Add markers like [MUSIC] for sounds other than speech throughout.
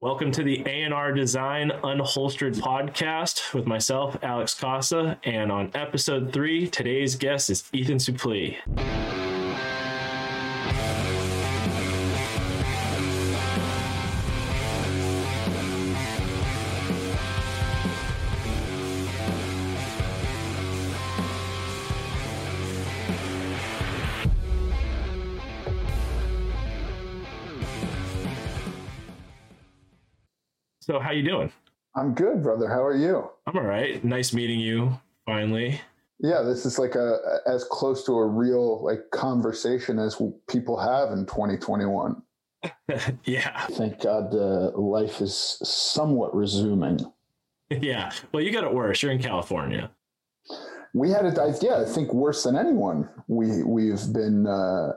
Welcome to the ANR Design Unholstered podcast with myself, Alex Casa, and on episode three, today's guest is Ethan Suplee. So, how you doing? I'm good, brother. How are you? I'm all right. Nice meeting you finally. Yeah, this is like a as close to a real like conversation as people have in 2021. [LAUGHS] yeah. Thank God uh, life is somewhat resuming. [LAUGHS] Yeah. Well, you got it worse. You're in California. We had it. I, Yeah, I think worse than anyone. We we've been. Uh,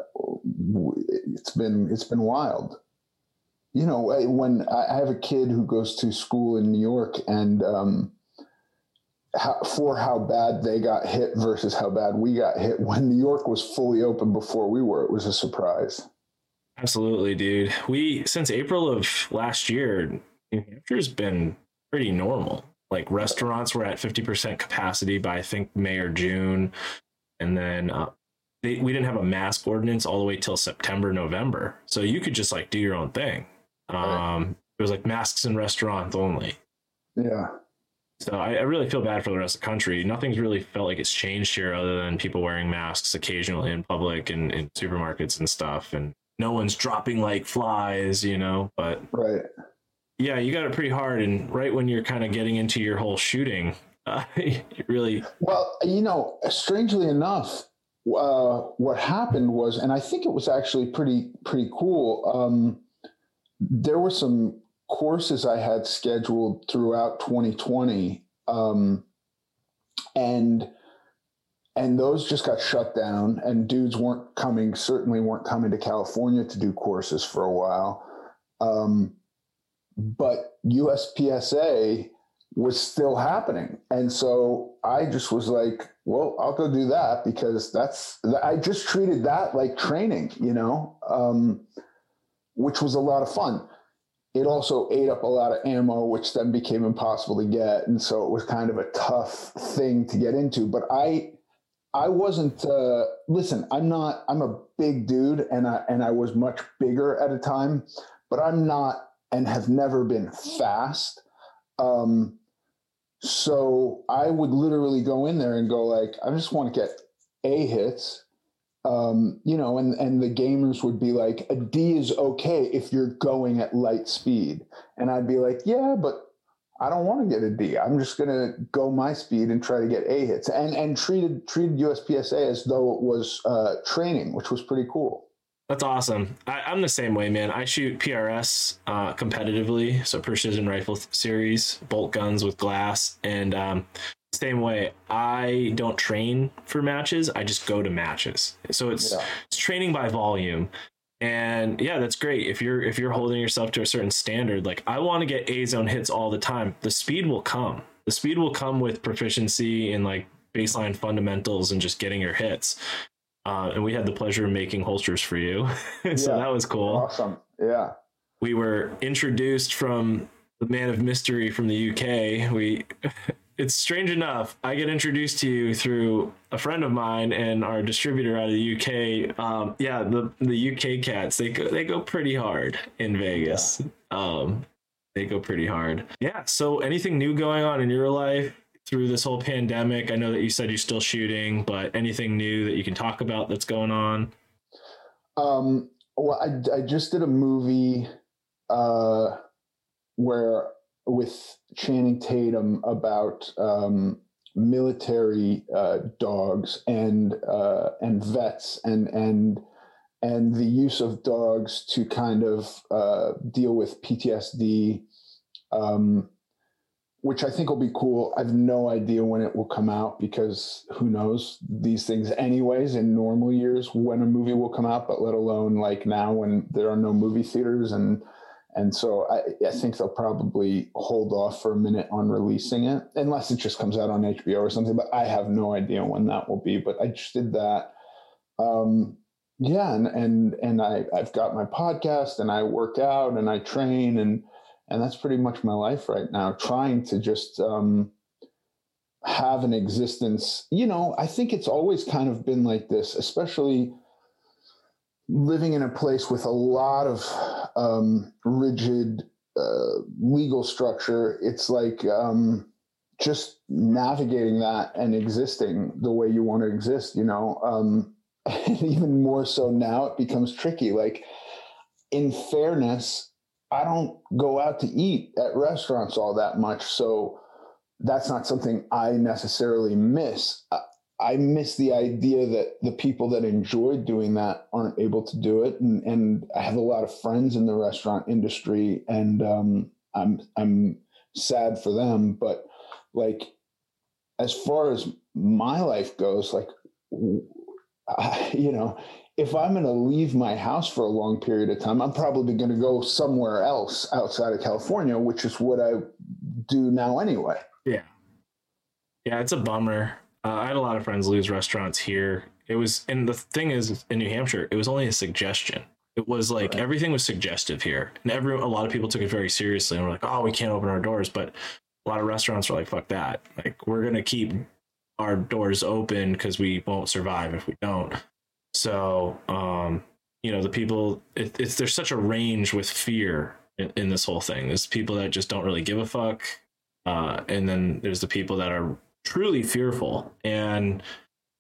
it's been it's been wild you know, when I have a kid who goes to school in New York and um, how, for how bad they got hit versus how bad we got hit when New York was fully open before we were, it was a surprise. Absolutely, dude. We, since April of last year, New Hampshire's been pretty normal. Like restaurants were at 50% capacity by I think May or June. And then uh, they, we didn't have a mask ordinance all the way till September, November. So you could just like do your own thing. Um, it was like masks in restaurants only. Yeah. So I, I, really feel bad for the rest of the country. Nothing's really felt like it's changed here other than people wearing masks occasionally in public and in supermarkets and stuff. And no one's dropping like flies, you know, but right. Yeah, you got it pretty hard. And right when you're kind of getting into your whole shooting, [LAUGHS] uh, really. Well, you know, strangely enough, uh, what happened was, and I think it was actually pretty, pretty cool. Um, there were some courses I had scheduled throughout 2020, um, and and those just got shut down. And dudes weren't coming, certainly weren't coming to California to do courses for a while. Um, but USPSA was still happening, and so I just was like, "Well, I'll go do that because that's." I just treated that like training, you know. Um, which was a lot of fun. It also ate up a lot of ammo, which then became impossible to get, and so it was kind of a tough thing to get into. But I, I wasn't. Uh, listen, I'm not. I'm a big dude, and I and I was much bigger at a time, but I'm not, and have never been fast. Um, so I would literally go in there and go like, I just want to get a hits um, you know, and and the gamers would be like, a D is okay if you're going at light speed, and I'd be like, yeah, but I don't want to get a D. I'm just gonna go my speed and try to get A hits, and and treated treated USPSA as though it was uh, training, which was pretty cool. That's awesome. I, am the same way, man. I shoot PRS uh, competitively, so precision rifle series, bolt guns with glass, and um, same way. I don't train for matches. I just go to matches. So it's yeah. it's training by volume. And yeah, that's great. If you're if you're holding yourself to a certain standard, like I want to get A zone hits all the time, the speed will come. The speed will come with proficiency in like baseline fundamentals and just getting your hits. Uh, and we had the pleasure of making holsters for you, [LAUGHS] so yeah. that was cool. Awesome. Yeah. We were introduced from the man of mystery from the UK. We [LAUGHS] it's strange enough. I get introduced to you through a friend of mine and our distributor out of the UK. Um, yeah, the the UK cats they go they go pretty hard in Vegas. Um, they go pretty hard. Yeah. So anything new going on in your life through this whole pandemic? I know that you said you're still shooting, but anything new that you can talk about that's going on? Um, well, I I just did a movie uh, where with Channing Tatum about um, military uh, dogs and uh, and vets and and and the use of dogs to kind of uh, deal with PTSD, um, which I think will be cool. I have no idea when it will come out because who knows these things, anyways. In normal years, when a movie will come out, but let alone like now when there are no movie theaters and and so I, I, think they'll probably hold off for a minute on releasing it, unless it just comes out on HBO or something. But I have no idea when that will be. But I just did that. Um, yeah, and and and I I've got my podcast, and I work out, and I train, and and that's pretty much my life right now. Trying to just um, have an existence. You know, I think it's always kind of been like this, especially living in a place with a lot of um, rigid uh, legal structure. It's like um, just navigating that and existing the way you want to exist. You know, um, and [LAUGHS] even more so now, it becomes tricky. Like in fairness, I don't go out to eat at restaurants all that much. So that's not something I necessarily miss. I miss the idea that the people that enjoy doing that aren't able to do it. And, and I have a lot of friends in the restaurant industry and um, I'm, I'm sad for them. But like, as far as my life goes, like, I, [LAUGHS] you know, if I'm going to leave my house for a long period of time, I'm probably going to go somewhere else outside of California, which is what I do now anyway. Yeah. Yeah, it's a bummer. Uh, I had a lot of friends lose restaurants here. It was, and the thing is, in New Hampshire, it was only a suggestion. It was like right. everything was suggestive here, and every a lot of people took it very seriously and were like, "Oh, we can't open our doors." But a lot of restaurants were like, "Fuck that! Like, we're gonna keep our doors open because we won't survive if we don't." So, um, you know, the people, it, it's there's such a range with fear in, in, this whole thing. There's people that just don't really give a fuck, uh, and then there's the people that are truly fearful. And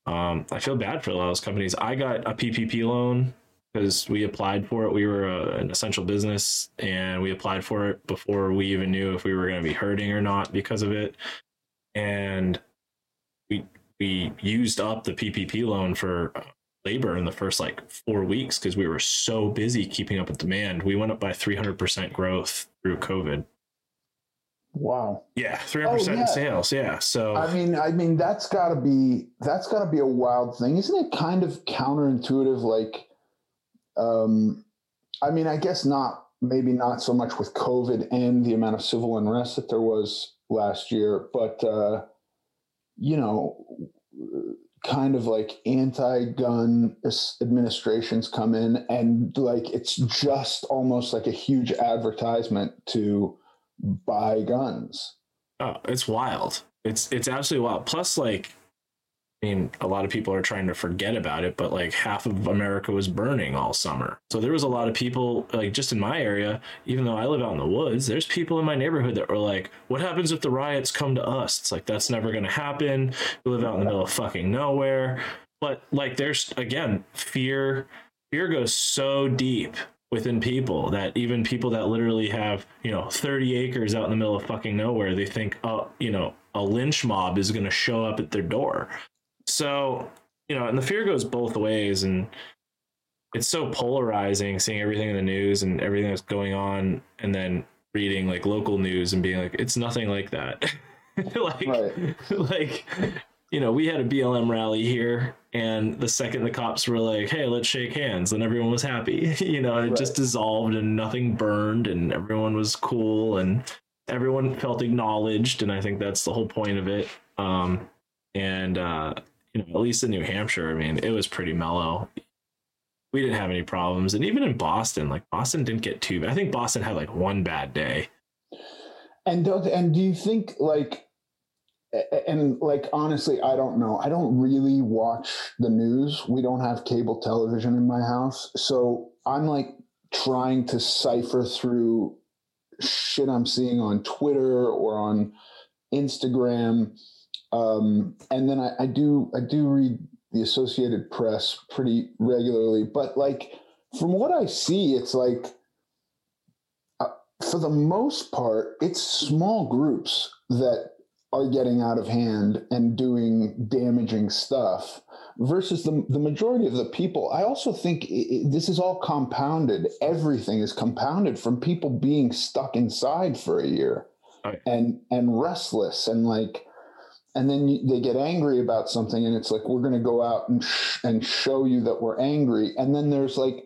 um, I feel bad for a lot of those companies. I got a PPP loan because we applied for it. We were a, an essential business, and we applied for it before we even knew if we were going to be hurting or not because of it. And we we used up the PPP loan for labor in the first like four weeks because we were so busy keeping up with demand. We went up by 300% growth through COVID. Wow. Yeah, 300% oh, in sales. Yeah. So I mean, I mean that's got to be that's got to be a wild thing. Isn't it kind of counterintuitive like um I mean, I guess not maybe not so much with COVID and the amount of civil unrest that there was last year, but uh you know, kind of like anti-gun administrations come in and like it's just almost like a huge advertisement to buy guns oh it's wild it's it's absolutely wild plus like I mean, a lot of people are trying to forget about it, but like half of America was burning all summer. So there was a lot of people, like just in my area, even though I live out in the woods, there's people in my neighborhood that were like, what happens if the riots come to us? It's like, that's never going to happen. We live out in the middle of fucking nowhere. But like, there's again, fear, fear goes so deep within people that even people that literally have, you know, 30 acres out in the middle of fucking nowhere, they think, oh, you know, a lynch mob is going to show up at their door. So, you know, and the fear goes both ways and it's so polarizing seeing everything in the news and everything that's going on and then reading like local news and being like it's nothing like that. [LAUGHS] like [LAUGHS] like you know, we had a BLM rally here and the second the cops were like, "Hey, let's shake hands." Then everyone was happy, [LAUGHS] you know, and it right. just dissolved and nothing burned and everyone was cool and everyone felt acknowledged and I think that's the whole point of it. Um and uh you know, at least in New Hampshire, I mean, it was pretty mellow. We didn't have any problems, and even in Boston, like Boston didn't get too. Bad. I think Boston had like one bad day. And and do you think like, and like honestly, I don't know. I don't really watch the news. We don't have cable television in my house, so I'm like trying to cipher through shit I'm seeing on Twitter or on Instagram um, and then I, I do I do read the Associated Press pretty regularly, but like from what I see, it's like uh, for the most part, it's small groups that are getting out of hand and doing damaging stuff versus the, the majority of the people. I also think it, this is all compounded. Everything is compounded from people being stuck inside for a year right. and and restless and like and then you, they get angry about something and it's like we're going to go out and sh- and show you that we're angry and then there's like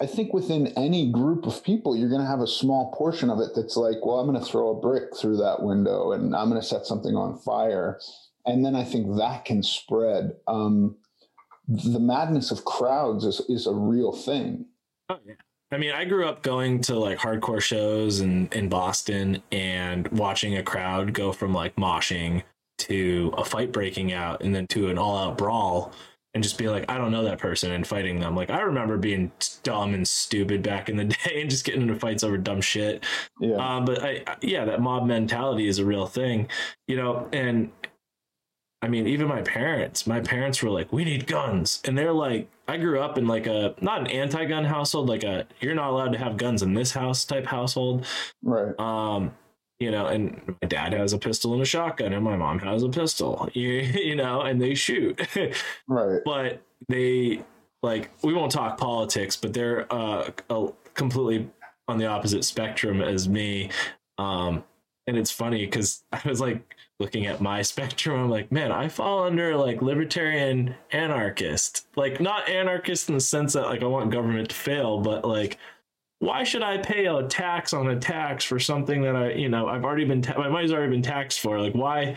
i think within any group of people you're going to have a small portion of it that's like well i'm going to throw a brick through that window and i'm going to set something on fire. And then i think that can spread. Um, the madness of crowds is, is a real thing. Oh yeah. I mean, I grew up going to like hardcore shows in, in Boston and watching a crowd go from like moshing to a fight breaking out and then to an all out brawl and just be like, I don't know that person and fighting them. Like I remember being dumb and stupid back in the [LAUGHS] day and just getting into fights over dumb shit. Yeah. Um, but I, yeah, that mob mentality is a real thing, you know, and I mean, even my parents, my parents were like, we need guns. And they're like, I grew up in like a, not an anti gun household, like a, you're not allowed to have guns in this house type household. Right. Um, you know, and my dad has a pistol and a shotgun, and my mom has a pistol, [LAUGHS] you, you know, and they shoot. [LAUGHS] right. But they, like, we won't talk politics, but they're uh, a, completely on the opposite spectrum as me. Um, and it's funny because [LAUGHS] I was like looking at my spectrum. I'm like, man, I fall under like libertarian anarchist, like not anarchist in the sense that like I want government to fail, but like why should I pay a tax on a tax for something that I, you know, I've already been, ta- my money's already been taxed for? Like, why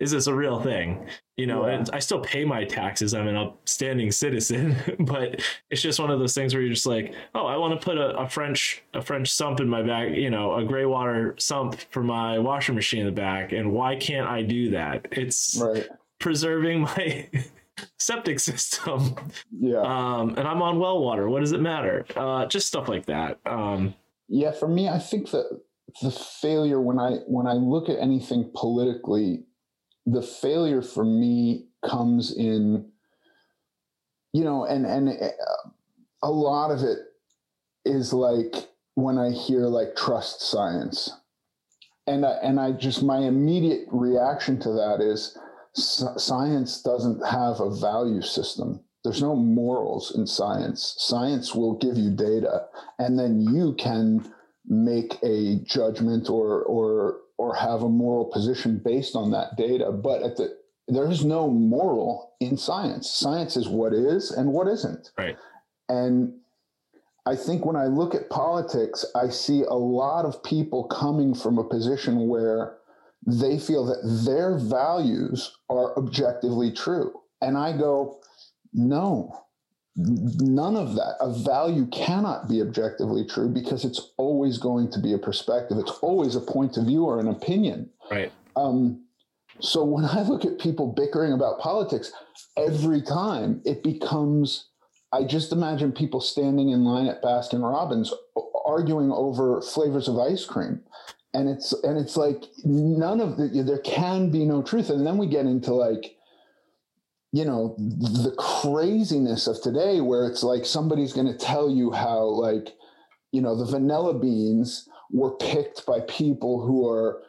is this a real thing? You know, yeah. and I still pay my taxes. I'm an upstanding citizen, [LAUGHS] but it's just one of those things where you're just like, oh, I want to put a, a French, a French sump in my back, you know, a gray water sump for my washing machine in the back. And why can't I do that? It's right. preserving my [LAUGHS] septic [LAUGHS] system. Yeah. Um, and I'm on well water. What does it matter? Uh, just stuff like that. Um, yeah, for me, I think that the failure when I when I look at anything politically, the failure for me comes in, you know, and and uh, a lot of it is like when I hear like trust science, and I, and I just my immediate reaction to that is science doesn't have a value system. There's no morals in science. Science will give you data, and then you can make a judgment or or or have a moral position based on that data. But at the there is no moral in science. Science is what is and what isn't. Right. And I think when I look at politics, I see a lot of people coming from a position where they feel that their values are objectively true. And I go, no, none of that. A value cannot be objectively true because it's always going to be a perspective. It's always a point of view or an opinion. Right. Um, so when I look at people bickering about politics, every time it becomes, I just imagine people standing in line at Baskin Robbins arguing over flavors of ice cream and it's and it's like none of the there can be no truth. And then we get into like you know the craziness of today where it's like somebody's going to tell you how like you know the vanilla beans were picked by people who are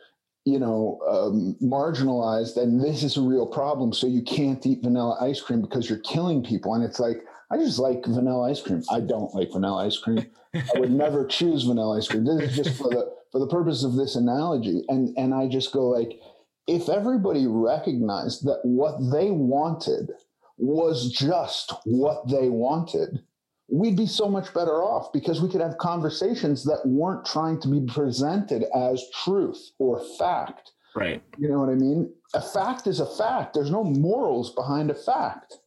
you know um, marginalized and this is a real problem. So you can't eat vanilla ice cream because you're killing people. And it's like i just like vanilla ice cream. I don't like vanilla ice cream i would never choose vanilla ice cream this is just for the for the purpose of this analogy. And and I just go like, if everybody recognized that what they wanted was just what they wanted, we'd be so much better off because we could have conversations that weren't trying to be presented as truth or fact. Right. You know what I mean? A fact is a fact. There's no morals behind a fact.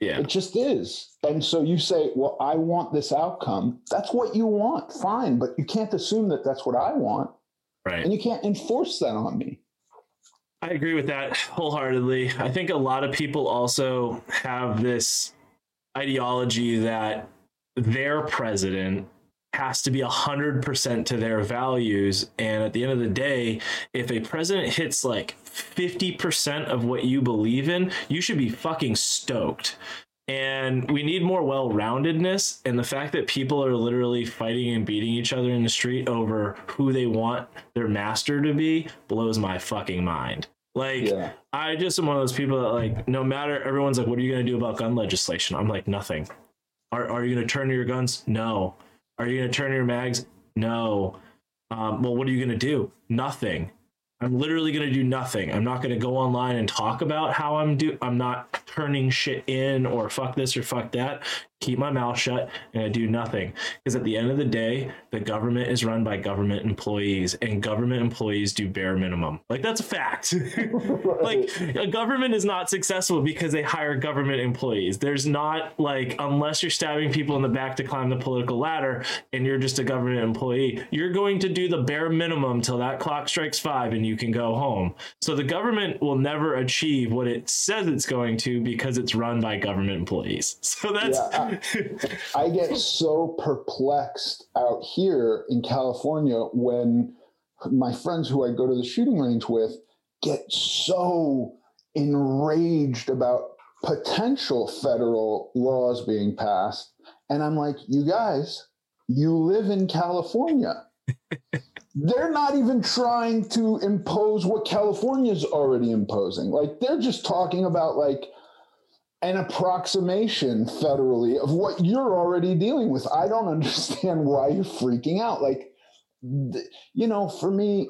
Yeah. It just is. And so you say, well, I want this outcome. That's what you want. Fine. But you can't assume that that's what I want. Right. And you can't enforce that on me. I agree with that wholeheartedly. I think a lot of people also have this ideology that their president has to be 100% to their values. And at the end of the day, if a president hits like 50% of what you believe in, you should be fucking stoked. And we need more well roundedness. And the fact that people are literally fighting and beating each other in the street over who they want their master to be blows my fucking mind. Like, yeah. I just am one of those people that, like, no matter, everyone's like, what are you going to do about gun legislation? I'm like, nothing. Are, are you going to turn your guns? No. Are you going to turn your mags? No. Um, well, what are you going to do? Nothing. I'm literally going to do nothing. I'm not going to go online and talk about how I'm do. I'm not turning shit in or fuck this or fuck that, keep my mouth shut and I do nothing. Because at the end of the day, the government is run by government employees and government employees do bare minimum. Like that's a fact. [LAUGHS] like a government is not successful because they hire government employees. There's not like unless you're stabbing people in the back to climb the political ladder and you're just a government employee, you're going to do the bare minimum till that clock strikes 5 and you can go home. So the government will never achieve what it says it's going to because it's run by government employees. [LAUGHS] So that's yeah, I get so perplexed out here in California when my friends who I go to the shooting range with get so enraged about potential federal laws being passed. And I'm like, you guys, you live in California. [LAUGHS] they're not even trying to impose what California's already imposing. Like they're just talking about like an approximation federally of what you're already dealing with. I don't [LAUGHS] understand why you're freaking out. Like, you know, for me,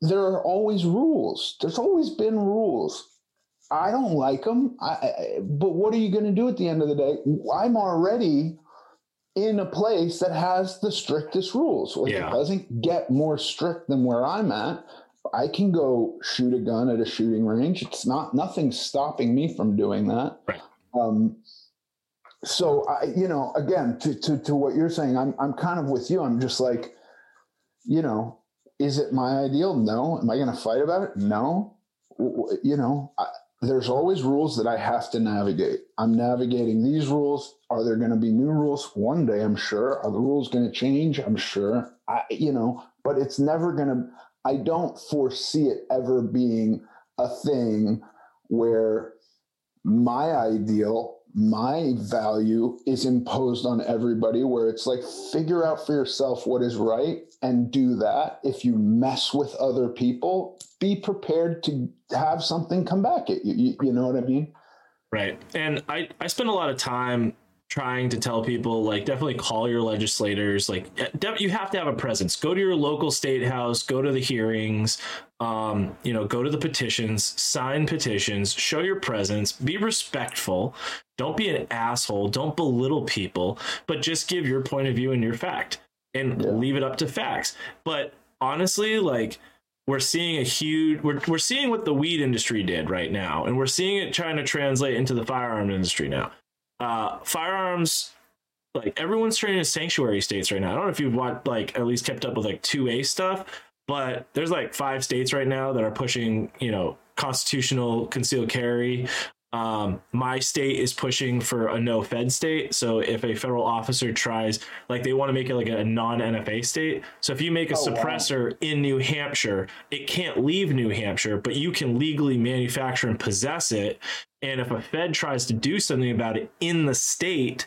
there are always rules. There's always been rules. I don't like them. I, but what are you going to do at the end of the day? I'm already in a place that has the strictest rules. Like yeah. it doesn't get more strict than where I'm at. I can go shoot a gun at a shooting range. It's not nothing stopping me from doing that. Right. Um, so I, you know, again, to, to, to what you're saying, I'm, I'm kind of with you. I'm just like, you know, is it my ideal? No. Am I going to fight about it? No. You know, I, there's always rules that I have to navigate. I'm navigating these rules. Are there going to be new rules one day? I'm sure. Are the rules going to change? I'm sure. I, you know, but it's never going to, I don't foresee it ever being a thing where my ideal, my value is imposed on everybody, where it's like figure out for yourself what is right and do that. If you mess with other people, be prepared to have something come back at you. You, you know what I mean? Right. And I, I spend a lot of time trying to tell people like definitely call your legislators like eh, you have to have a presence. Go to your local state house go to the hearings um, you know go to the petitions sign petitions show your presence be respectful. Don't be an asshole don't belittle people but just give your point of view and your fact and yeah. leave it up to facts. But honestly like we're seeing a huge we're, we're seeing what the weed industry did right now and we're seeing it trying to translate into the firearm industry now uh, firearms like everyone's training in sanctuary states right now. I don't know if you've watched like at least kept up with like 2A stuff, but there's like five states right now that are pushing, you know, constitutional concealed carry. Um, my state is pushing for a no Fed state. So if a federal officer tries, like they want to make it like a non NFA state. So if you make a oh, suppressor wow. in New Hampshire, it can't leave New Hampshire, but you can legally manufacture and possess it. And if a Fed tries to do something about it in the state,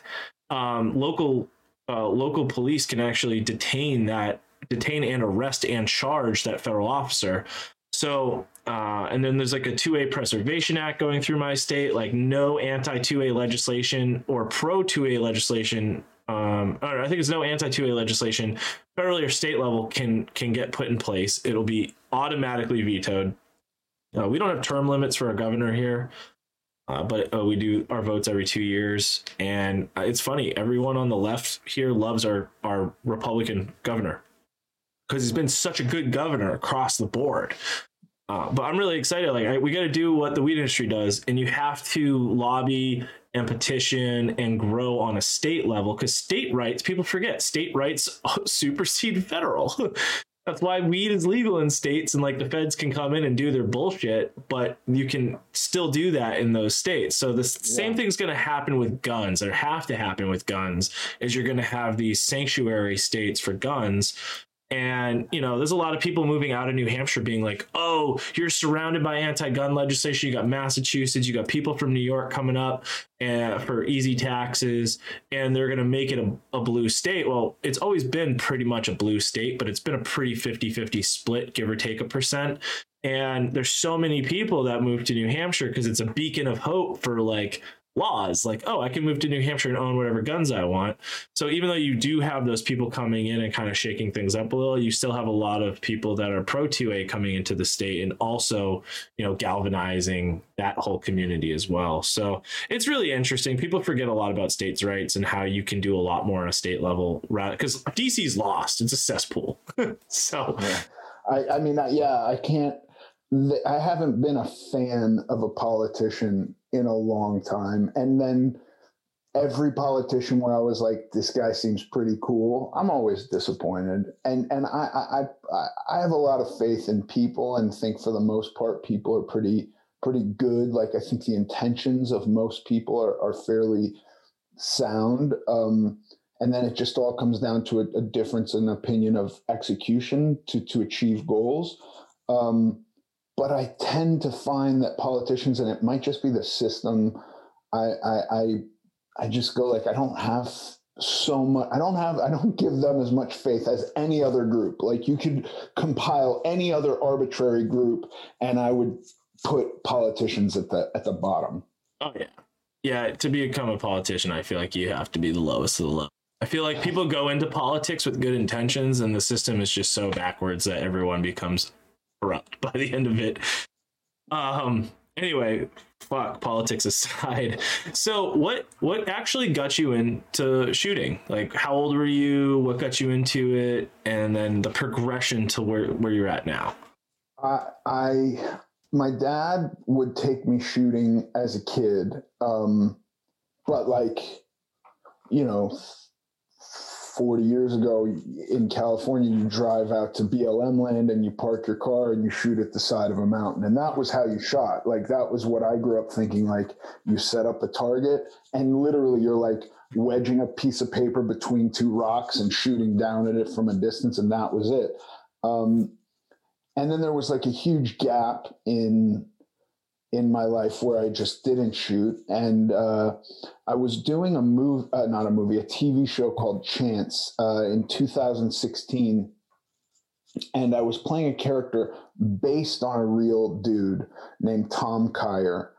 um, local uh, local police can actually detain that detain and arrest and charge that federal officer. So uh, and then there's like a 2A Preservation Act going through my state, like no anti 2A legislation or pro 2A legislation. Um, or I think there's no anti 2A legislation, federally or state level, can can get put in place. It'll be automatically vetoed. Uh, we don't have term limits for a governor here, uh, but uh, we do our votes every two years. And uh, it's funny, everyone on the left here loves our our Republican governor because he's been such a good governor across the board. Uh, but I'm really excited. Like I, we got to do what the weed industry does, and you have to lobby and petition and grow on a state level because state rights. People forget state rights [LAUGHS] supersede federal. [LAUGHS] That's why weed is legal in states, and like the feds can come in and do their bullshit, but you can still do that in those states. So the yeah. same thing's going to happen with guns, or have to happen with guns. Is you're going to have these sanctuary states for guns and, you know, there's a lot of people moving out of New Hampshire being like, oh, you're surrounded by anti gun legislation. You got Massachusetts, you got people from New York coming up uh, for easy taxes, and they're going to make it a, a, blue state. Well, it's always been pretty much a blue state, but it's been a pretty 50 50 split, give or take a percent. And there's so many people that move to New Hampshire because it's a beacon of hope for like laws like oh i can move to new hampshire and own whatever guns i want. So even though you do have those people coming in and kind of shaking things up a little you still have a lot of people that are pro 2a coming into the state and also you know galvanizing that whole community as well. So it's really interesting. People forget a lot about states rights and how you can do a lot more on a state level because dc's lost. It's a cesspool. [LAUGHS] So yeah. I, I mean yeah i can't I haven't been a fan of a politician in a long time. And then every politician where I was like, this guy seems pretty cool, I'm always disappointed. And and I I I have a lot of faith in people and think for the most part people are pretty pretty good. Like I think the intentions of most people are, are fairly sound. Um, and then it just all comes down to a, a difference in opinion of execution to to achieve goals. Um, but I tend to find that politicians, and it might just be the system. I I I, I just go like I don't have so much i don't have i don't give them as much faith as any other group. Like you could compile any other arbitrary group and i would put politicians at the at the bottom. Oh yeah. Yeah to become a politician i feel like you have to be the lowest of the low. I feel like people go into politics with good intentions and the system is just so backwards that everyone becomes corrupt [LAUGHS] by the end of it. Um. Anyway, fuck politics aside. [LAUGHS] So, what what actually got you into shooting? Like, how old were you? What got you into it? And then the progression to where where you're at now. I, I my dad would take me shooting as a kid, um, but like, you know, 40 years ago in California, you drive out to BLM land and you park your car and you shoot at the side of a mountain. And that was how you shot. Like, that was what I grew up thinking. Like, you set up a target and literally you're like wedging a piece of paper between two rocks and shooting down at it from a distance. And that was it. Um, and then there was like a huge gap in in my life where I just didn't shoot. And uh, I was doing a move, uh, not a movie, a TV show called Chance uh, in 2016. And I was playing a character based on a real dude named Tom Kyer.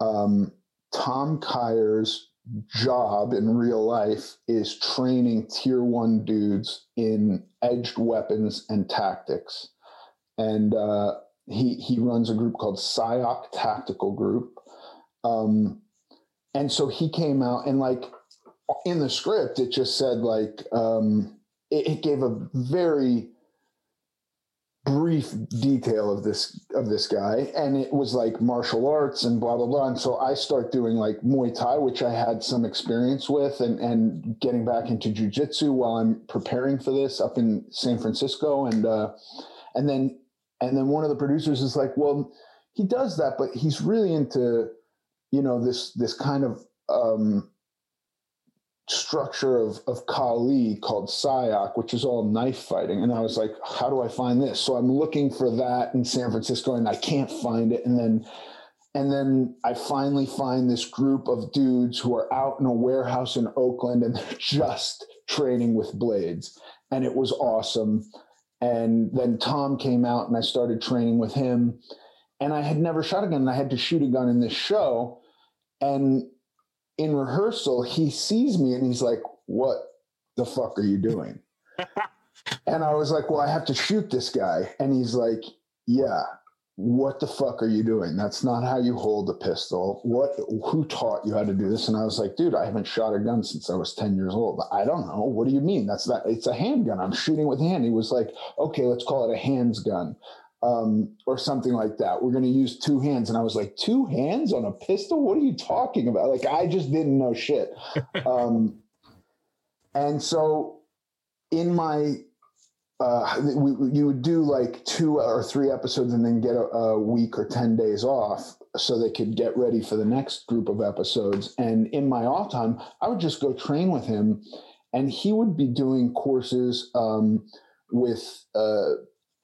Um, Tom Kyer's job in real life is training tier one dudes in edged weapons and tactics. And uh, he he runs a group called SIOC Tactical Group. Um, and so he came out and like in the script, it just said like um, it, it gave a very brief detail of this of this guy. And it was like martial arts and blah blah blah. And so i start doing like muay thai which i had some experience with and and getting back into jiu-jitsu while i'm preparing for this up in san francisco. And uh and then and then one of the producers is like, well, he does that, but he's really into, you know, this this kind of um, structure of of Kali called SIOC, which is all knife fighting. And I was like, how do I find this? So I'm looking for that in San Francisco, and I can't find it. And then and then I finally find this group of dudes who are out in a warehouse in Oakland, and they're [LAUGHS] just training with blades, and it was awesome. And then Tom came out and I started training with him. And I had never shot a gun and I had to shoot a gun in this show. And in rehearsal, he sees me and he's like, What the fuck are you doing? [LAUGHS] and I was like, Well, I have to shoot this guy. And he's like, Yeah what the fuck are you doing? That's not how you hold a pistol. What, who taught you how to do this? And I was like, dude, I haven't shot a gun since I was 10 years old. I don't know. What do you mean? That's that. It's a handgun. I'm shooting with hand. He was like, okay, let's call it a hands gun. Um, or something like that. We're going to use two hands. And I was like, two hands on a pistol? What are you talking about? Like, I just didn't know shit. [LAUGHS] um, and so in my uh, we, you would do like two or three episodes and then get a, a, week or 10 days off so they could get ready for the next group of episodes. And in my off time, I would just go train with him and he would be doing courses um, with uh,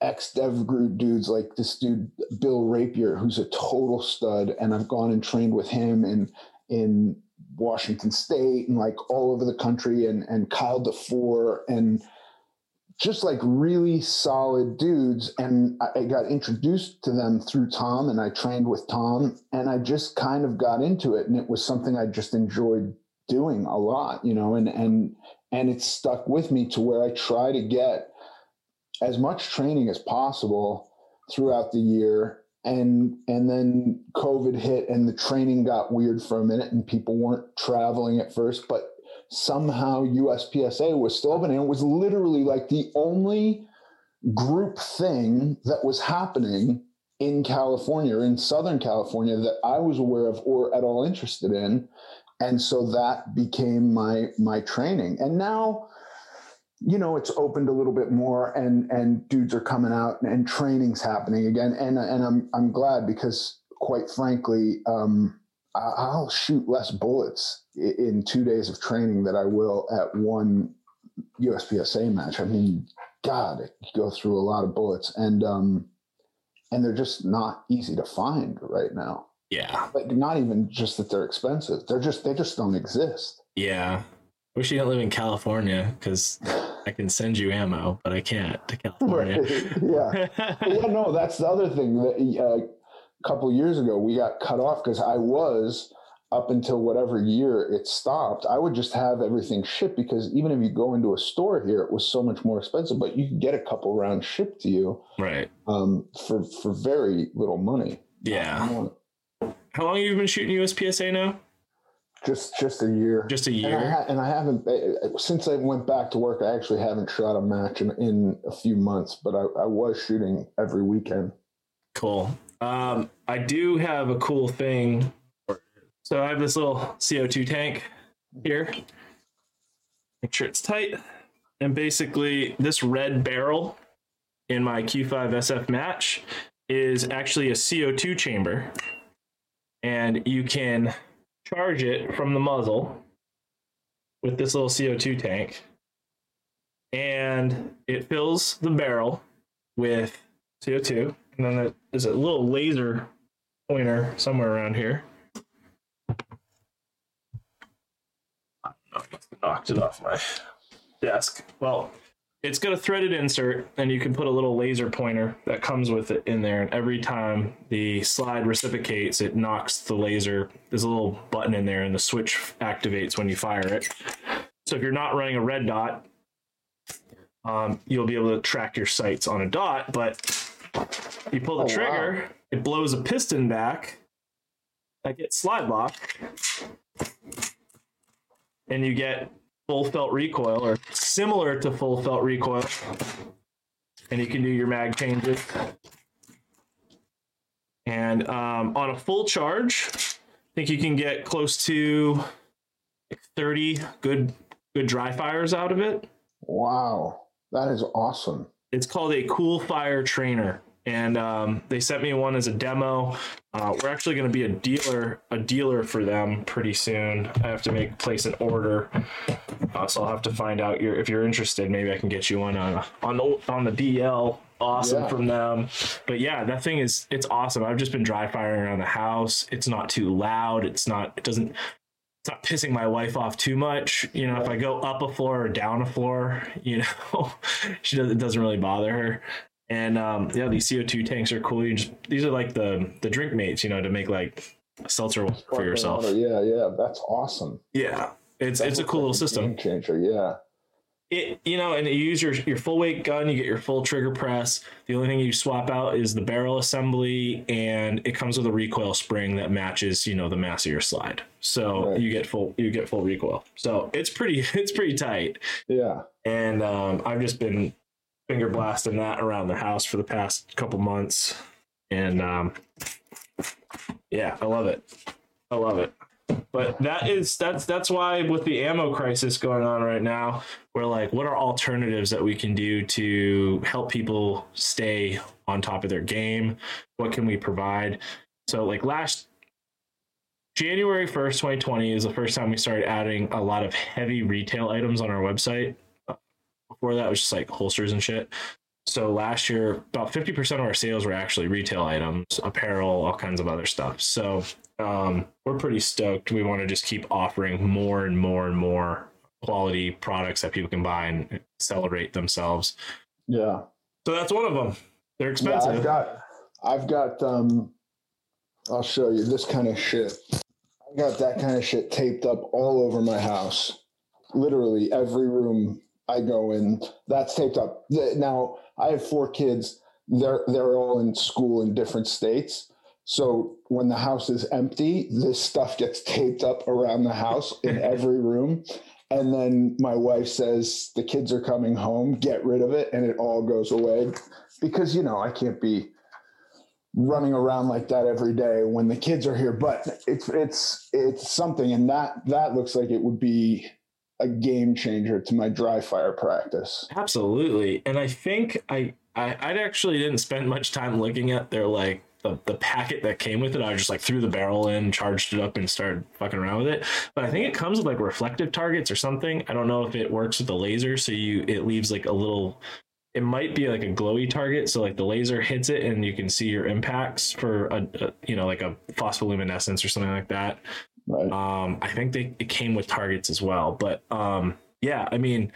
ex dev group dudes like this dude, Bill Rapier, who's a total stud. And I've gone and trained with him in, in Washington State and like all over the country and, and Kyle Defoor and, just like really solid dudes. And I got introduced to them through Tom and I trained with Tom and I just kind of got into it. And it was something I just enjoyed doing a lot, you know, and, and, and it stuck with me to where I try to get as much training as possible throughout the year and and then covid hit and the training got weird for a minute and people weren't traveling at first but somehow USPSA was still open and it was literally like the only group thing that was happening in California or in Southern California that I was aware of or at all interested in. And so that became my my training. And now, you know, it's opened a little bit more and and dudes are coming out and, and training's happening again. And and I'm I'm glad because quite frankly, um, I'll shoot less bullets in two days of training that I will at one USPSA match. I mean, God, go through a lot of bullets, and um, and they're just not easy to find right now. Yeah, like not even just that they're expensive; they're just they just don't exist. Yeah, wish you didn't live in California because I can send you ammo, but I can't to California. yeah, [LAUGHS] yeah, no, that's the other thing that. Uh, couple years ago we got cut off because I was up until whatever year it stopped. I would just have everything shipped because even if you go into a store here, it was so much more expensive. But you could get a couple rounds shipped to you, right? Um, for for very little money. Yeah. How long have you been shooting USPSA now? Just just a year. Just a year. And I, ha- and I, haven't eh, eh, since I went back to work. I actually haven't shot a match in, in a few months, but I, I was shooting every weekend. Cool. Um, I do have a cool thing. So I have this little CO2 tank here. Make sure it's tight. And basically, this red barrel in my Q5 SF match is actually a CO2 chamber. And you can charge it from the muzzle with this little CO2 tank. And it fills the barrel with CO2 and then there's a little laser pointer somewhere around here. I knocked it off my desk. Well, it's got a threaded insert, and you can put a little laser pointer that comes with it in there. And every time the slide reciprocates, it knocks the laser. There's a little button in there, and the switch activates when you fire it. So if you're not running a red dot, um, you'll be able to track your sights on a dot. But you pull the oh, trigger, wow. it blows a piston back. I get slide lock, and you get full felt recoil or similar to full felt recoil. And you can do your mag changes. And um, on a full charge, I think you can get close to 30 good good dry fires out of it. Wow, that is awesome. It's called a CoolFire Trainer, and um, they sent me one as a demo. Uh, we're actually going to be a dealer, a dealer for them pretty soon. I have to make place an order, uh, so I'll have to find out your, if you're interested. Maybe I can get you one on on the on the DL. Awesome yeah. from them, but yeah, that thing is it's awesome. I've just been dry firing around the house. It's not too loud. It's not. It doesn't it's not pissing my wife off too much. You know, if I go up a floor or down a floor, you know, [LAUGHS] she does, it doesn't really bother her. And um, yeah, these CO2 tanks are cool. You just these are like the the drink mates, you know, to make like seltzer for yourself. Water. Yeah, yeah, that's awesome. Yeah, it's that's it's a cool little system. changer, yeah it you know and you use your your full weight gun you get your full trigger press the only thing you swap out is the barrel assembly and it comes with a recoil spring that matches you know the mass of your slide so right. you get full you get full recoil so it's pretty [LAUGHS] it's pretty tight yeah and um, i've just been finger blasting that around the house for the past couple months. And um, yeah i love it. I love it. But that is that's that's why with the ammo crisis going on right now we're like what are alternatives that we can do to help people stay on top of their game? What can we provide? So like last january 1st 2020 is the first time we started adding a lot of heavy retail items on our website before that was just like holsters and shit so last year about 50% of our sales were actually retail items apparel all kinds of other stuff so um, we're pretty stoked. We want to just keep offering more and more and more quality products that people can buy and celebrate themselves. Yeah. So that's one of them. They're expensive. Yeah, I've got, I've got, um, I'll show you this kind of shit. I got that kind of shit taped up all over my house. Literally every room I go in, that's taped up. Now I have four kids. They're they're all in school in different states. So when the house is empty, this stuff gets [LAUGHS] taped up around the house in [LAUGHS] every room. And then my wife says the kids are coming home, get rid of it, and it all goes away because you know I can't be running around like that every day when the kids are here. But it's it's it's something, and that that looks like it would be a game changer to my dry fire practice. Absolutely, and I think I I I actually didn't spend much time looking at their like the, the packet that came with it. I just like threw the barrel in, charged it up, and started fucking around with it. But I think it comes with like reflective targets or something. I don't know if it works with the laser, so you it leaves like a little. It might be like a glowy target, so like the laser hits it and you can see your impacts for a, a you know like a phospholuminescence or something like that. Right. Um, I think they it came with targets as well, but um, yeah, I mean,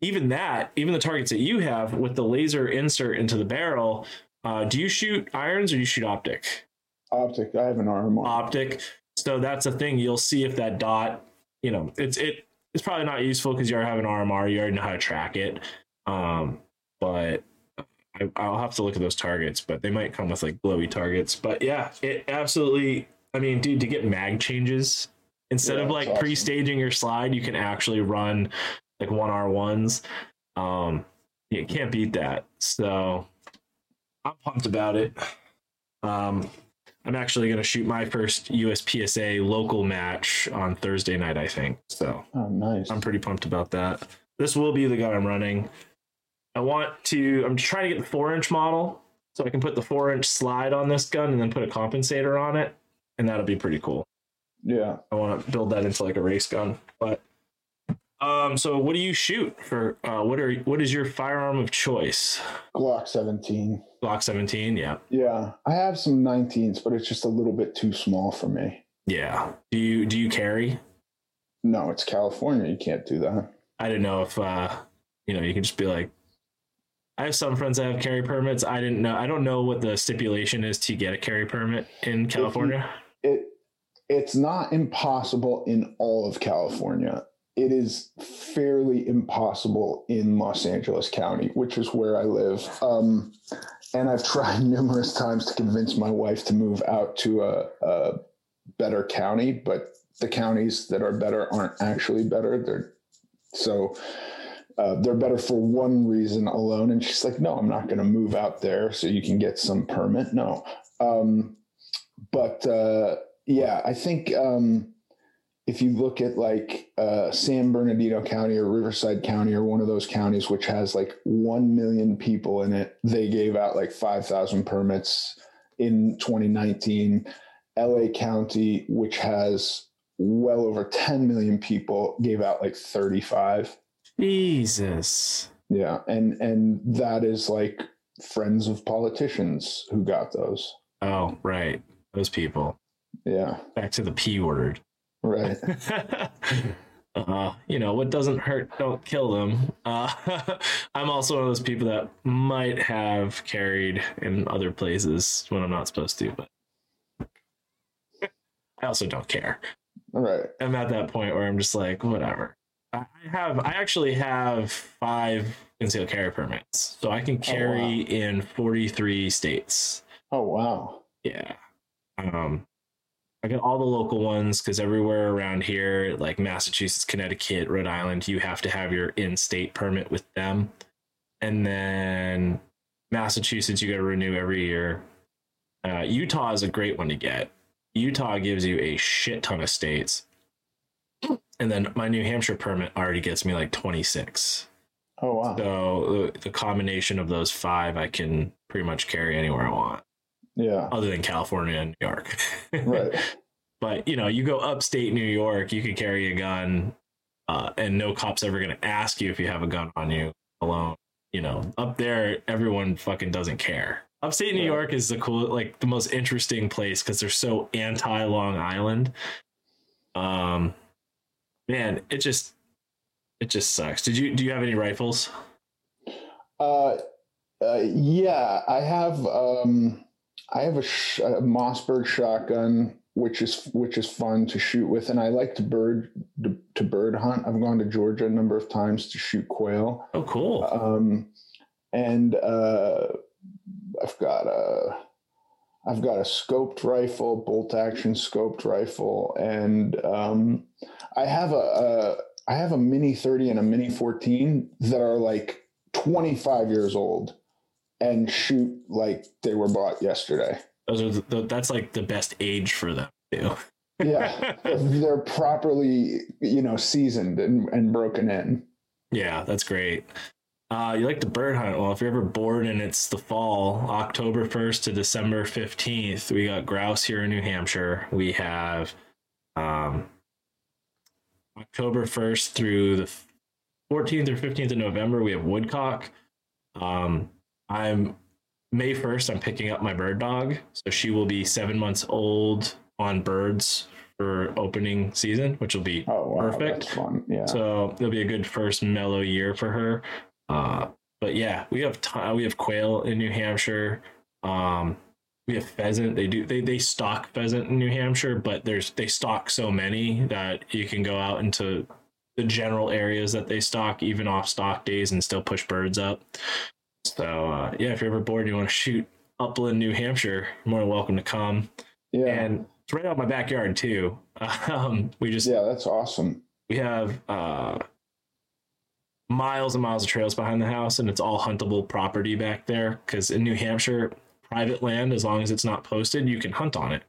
even that, even the targets that you have with the laser insert into the barrel, uh, do you shoot irons or do you shoot optic? Optic. I have an RMR. Optic. So that's the thing. You'll see if that dot, you know, it's it it's probably not useful because you already have an RMR. You already know how to track it. Um, but I, will have to look at those targets. But they might come with like glowy targets. But yeah, it absolutely. I mean, dude, to get mag changes instead Yeah, of like awesome. pre-staging your slide, you can actually run like one R ones. Um, you can't beat that. So I'm pumped about it. Um, I'm actually going to shoot my first USPSA local match on Thursday night, I think. So Oh, nice. I'm pretty pumped about that. This will be the gun I'm running. I want to, I'm trying to get the four inch model so I can put the four inch slide on this gun and then put a compensator on it. And that'll be pretty cool. yeah. I want to build that into like a race gun. But um, so what do you shoot for? Uh, what are what is your firearm of choice? Glock 17. Glock 17. Yeah, Yeah. I have some 19s, but it's just a little bit too small for me. yeah. Do you do you carry? No, it's California. You can't do that. I don't know if uh, you know you can just be like. I have some friends that have carry permits. I didn't know. I don't know what the stipulation is to get a carry permit in California. It it's not impossible in all of California. It is fairly impossible in Los Angeles County, which is where I live. Um, and I've tried [LAUGHS] numerous times to convince my wife to move out to a, a better county, but the counties that are better aren't actually better. They're so uh, they're better for one reason alone. And she's like, no, I'm not going to move out there so you can get some permit. No. Um, but uh, yeah, I think um, if you look at like uh, San Bernardino County or Riverside County or one of those counties which has like 1 million people in it, they gave out like 5,000 permits in 2019. LA County, which has well over 10 million people, gave out like 35. Jesus. Yeah, and and that is like friends of politicians who got those. Oh, right. Those people. Yeah, Back to the P word. right. [LAUGHS] uh, you know, what doesn't hurt, don't kill them. Uh, [LAUGHS] I'm also one of those people that might have carried in other places when I'm not supposed to, but I also don't care. right. I'm at that point where I'm just like, whatever. I have, I actually have five concealed carry permits, so I can carry in 43 states. Oh wow. Yeah. Um, I got all the local ones because everywhere around here, like Massachusetts, Connecticut, Rhode Island, you have to have your in-state permit with them, and then Massachusetts, you got to renew every year. Uh, Utah is a great one to get. Utah gives you a shit ton of states, and then my New Hampshire permit already gets me like 26. Oh wow. So the, the combination of those five, I can pretty much carry anywhere I want Yeah. other than California and New York. [LAUGHS] Right. but you know, you go upstate New York, you could carry a gun, uh, and no cop's ever going to ask you if you have a gun on you alone. You know, up there, everyone fucking doesn't care. Upstate New Right. York is the cool, like the most interesting place because they're so anti Long Island. Um, man, it just it just sucks. Did you do you have any rifles? Uh, uh yeah, I have um I have a, sh- a Mossberg shotgun which is which is fun to shoot with and I like to bird to, to bird hunt. I've gone to Georgia a number of times to shoot quail. Oh cool. Um and uh I've got a I've got a scoped rifle, bolt action scoped rifle, and um, I have a, a I have a mini 30 and a mini 14 that are like 25 years old and shoot like they were bought yesterday. Those are the, that's like the best age for them too. yeah, [LAUGHS] they're properly you know seasoned and, and broken in. Yeah, that's great. Uh, you like to bird hunt. Well, if you're ever bored and it's the fall, October 1st to December 15th, we got grouse here in New Hampshire. We have um, October 1st through the 14th or 15th of November, we have woodcock. Um, I'm May 1st, I'm picking up my bird dog. So she will be seven months old on birds for opening season, which will be oh, wow, perfect. Yeah. So it'll be a good first mellow year for her. Uh, but yeah, we have t- we have quail in New Hampshire. Um, we have pheasant. They do they they stock pheasant in New Hampshire, but there's they stock so many that you can go out into the general areas that they stock, even off stock days, and still push birds up. So uh, yeah, if you're ever bored and you want to shoot upland New Hampshire, you're more than welcome to come. Yeah, and it's right out my backyard too. [LAUGHS] Um, we just yeah, that's awesome. We have uh, miles and miles of trails behind the house, and it's all huntable property back there. Because in New Hampshire, private land, as long as it's not posted, you can hunt on it.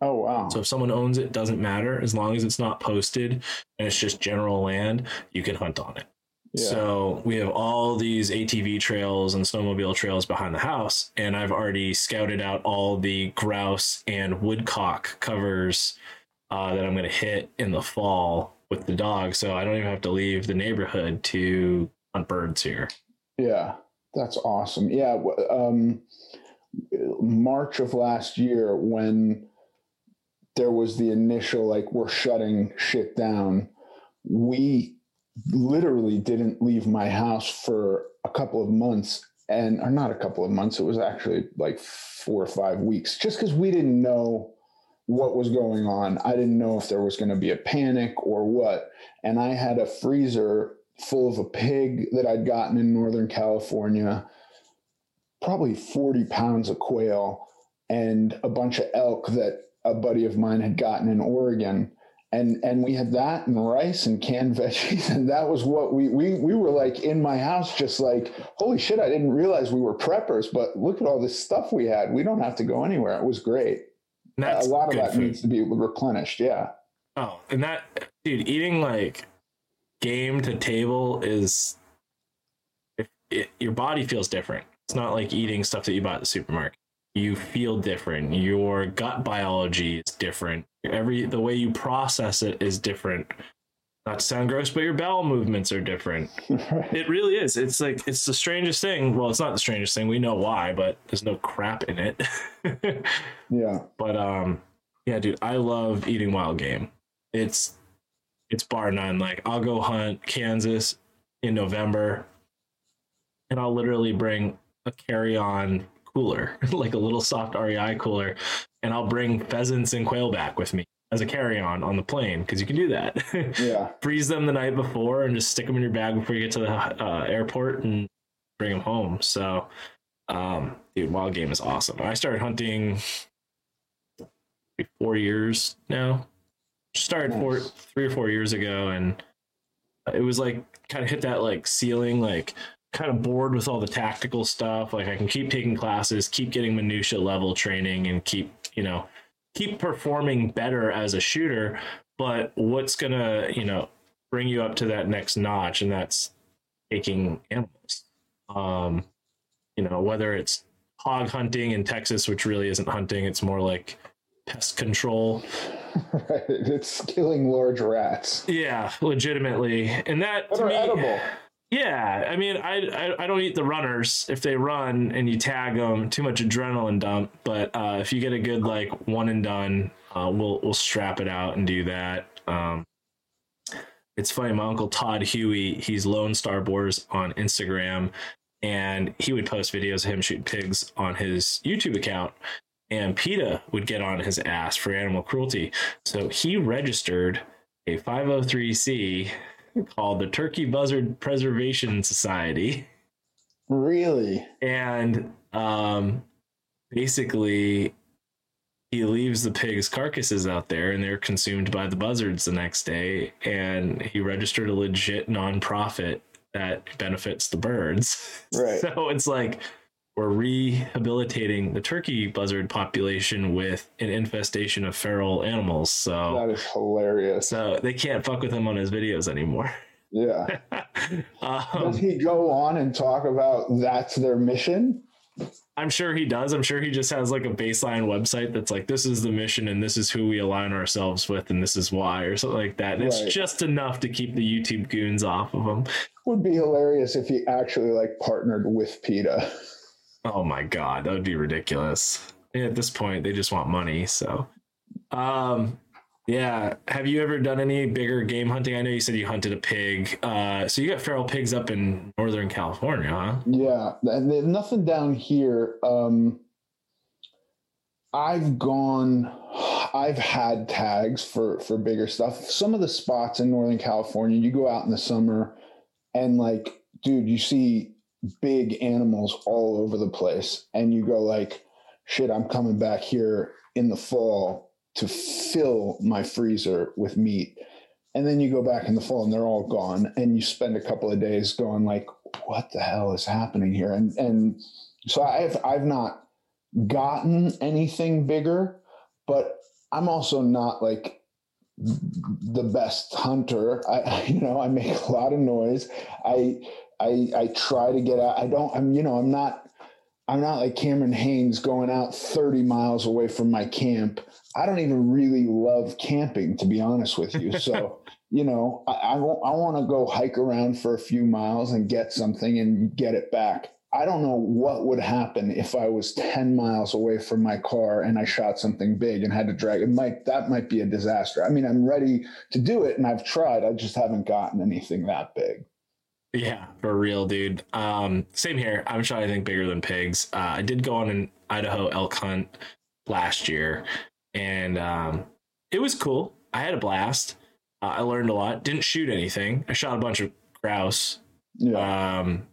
Oh wow! So if someone owns it, doesn't matter as long as it's not posted and it's just general land, you can hunt on it. Yeah. So we have all these ATV trails and snowmobile trails behind the house, and I've already scouted out all the grouse and woodcock covers uh, that I'm going to hit in the fall with the dog, so I don't even have to leave the neighborhood to hunt birds here. Yeah, that's awesome. Yeah, um, March of last year when there was the initial like we're shutting shit down, we literally didn't leave my house for a couple of months and or not a couple of months it was actually like four or five weeks just because we didn't know what was going on. I didn't know if there was going to be a panic or what. And I had a freezer full of a pig that I'd gotten in Northern California, probably 40 pounds of quail, and a bunch of elk that a buddy of mine had gotten in Oregon. And and we had that and rice and canned [LAUGHS] veggies. And that was what we we we were like in my house, just like, holy shit, I didn't realize we were preppers, but look at all this stuff we had. We don't have to go anywhere. It was great a lot of that food. needs to be replenished. Yeah. Oh, and that dude, eating like game to table is it, your body feels different. It's not like eating stuff that you buy at the supermarket. You feel different. Your gut biology is different. Every the way you process it is different. Not to sound gross, but your bowel movements are different. [LAUGHS] It really is. It's like it's the strangest thing. Well, it's not the strangest thing. We know why, but there's no crap in it. [LAUGHS] yeah. But um, yeah, dude, I love eating wild game. It's it's bar none. Like I'll go hunt Kansas in November, and I'll literally bring a carry-on cooler, [LAUGHS] like a little soft REI cooler, and I'll bring pheasants and quail back with me as a carry-on on the plane because you can do that. [LAUGHS] Yeah. Freeze them the night before and just stick them in your bag before you get to the uh, airport and bring them home. So, um, dude, wild game is awesome. I started hunting four years now. Started nice. four, three or four years ago, and it was like kind of hit that like ceiling, like kind of bored with all the tactical stuff. Like I can keep taking classes, keep getting minutia level training, and keep you know keep performing better as a shooter, but what's gonna, you know, bring you up to that next notch, and that's taking animals. Um, you know, whether it's hog hunting in Texas, which really isn't hunting, it's more like pest control. Right. [LAUGHS] It's killing large rats. Yeah, legitimately. And that are me, edible. Yeah, I mean, I, I, I don't eat the runners if they run and you tag them. Too much adrenaline dump. But uh, if you get a good like one and done, uh, we'll we'll strap it out and do that. Um, it's funny. My uncle Todd Huey, he's Lone Star Boars on Instagram, and he would post videos of him shooting pigs on his YouTube account. And PETA would get on his ass for animal cruelty. So he registered a 503c called the Turkey Buzzard Preservation Society. Really? And um, basically, he leaves the pigs' carcasses out there and they're consumed by the buzzards the next day. And he registered a legit nonprofit that benefits the birds. Right. [LAUGHS] So it's like we're rehabilitating the turkey buzzard population with an infestation of feral animals. So that is hilarious. So they can't fuck with him on his videos anymore. Yeah. [LAUGHS] um, Does he go on and talk about that's their mission? I'm sure he does. I'm sure he just has like a baseline website that's like, this is the mission and this is who we align ourselves with and this is why or something like that. And Right. it's just enough to keep the YouTube goons off of him. Would be hilarious if he actually like partnered with PETA. [LAUGHS] Oh my god, that would be ridiculous. And at this point, they just want money. So, um, yeah. Have you ever done any bigger game hunting? I know you said you hunted a pig. Uh, so you got feral pigs up in Northern California, huh? Yeah, and nothing down here. Um, I've gone, I've had tags for for bigger stuff. Some of the spots in Northern California, you go out in the summer, and like, dude, you see big animals all over the place, and you go like, shit, I'm coming back here in the fall to fill my freezer with meat. And then you go back in the fall and they're all gone. And you spend a couple of days going like, what the hell is happening here? And and so I've I've not gotten anything bigger, but I'm also not like the best hunter. I [LAUGHS] you know I make a lot of noise. I I I try to get out. I don't. I'm you know I'm not. I'm not like Cameron Hanes going out 30 miles away from my camp. I don't even really love camping, to be honest with you. So, [LAUGHS] you know, I, I, I want to go hike around for a few miles and get something and get it back. I don't know what would happen if I was 10 miles away from my car and I shot something big and had to drag it. Might that might be a disaster. I mean, I'm ready to do it and I've tried. I just haven't gotten anything that big. Yeah, for real, dude. Um, same here. I'm I think bigger than pigs. Uh, I did go on an Idaho elk hunt last year, and um, it was cool. I had a blast. Uh, I learned a lot. Didn't shoot anything. I shot a bunch of grouse. Yeah. Um,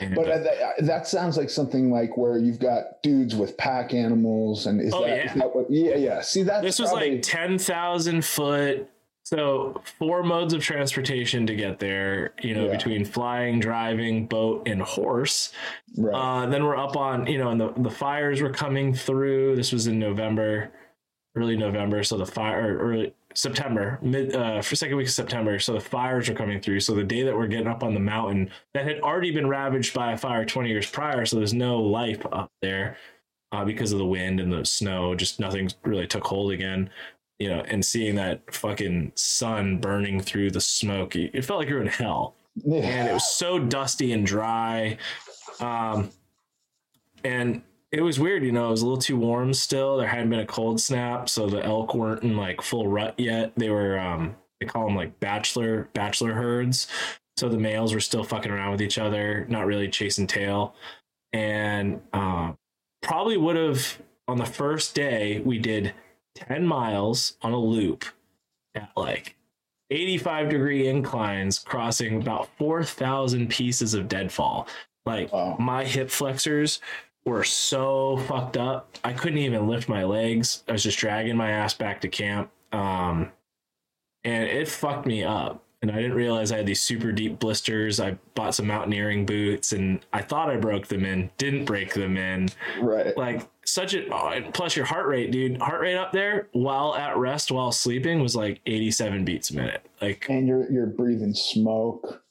and- But uh, that, that sounds like something like where you've got dudes with pack animals, and is Oh, that, yeah. is that what? Yeah, yeah. See, that this was probably- like 10,000 foot. So, four modes of transportation to get there, you know, Yeah. between flying, driving, boat, and horse. right. Uh, then we're up on, you know, and the, the fires were coming through. This was in November, early November. So the fire, or early September, mid, uh, for second week of September. So the fires were coming through. So the day that we're getting up on the mountain that had already been ravaged by a fire 20 years prior. So there's no life up there uh, because of the wind and the snow. Just nothing really took hold again. You know, and seeing that fucking sun burning through the smoke, it felt like you were in hell. Yeah. and it was so dusty and dry. Um and it was weird you know it was a little too warm still. There hadn't been a cold snap so the elk weren't in like full rut yet. They were um they call them like bachelor bachelor herds. So the males were still fucking around with each other not really chasing tail. And uh, probably would have on the first day we did 10 miles on a loop at like 85 degree inclines crossing about 4,000 pieces of deadfall. Like Wow. my hip flexors were so fucked up. I couldn't even lift my legs. I was just dragging my ass back to camp. Um, and it fucked me up. And I didn't realize I had these super deep blisters. I bought some mountaineering boots and I thought I broke them in, didn't break them in right. like such a oh, plus your heart rate dude heart rate up there while at rest while sleeping was like 87 beats a minute like and you're you're breathing smoke.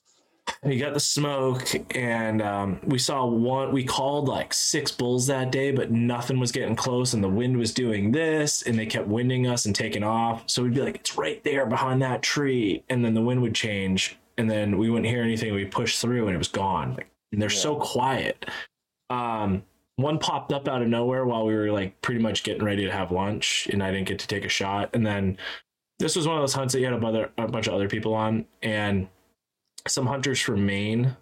We got the smoke and um, we saw one we called like six bulls that day but nothing was getting close and the wind was doing this and they kept winding us and taking off. So we'd be like it's right there behind that tree and then the wind would change and then we wouldn't hear anything. We pushed through and it was gone. Like, and they're so quiet. Um one popped up out of nowhere while we were like pretty much getting ready to have lunch and i didn't get to take a shot. And then this was one of those hunts that you had a, mother, a bunch of other people on, and some hunters from Maine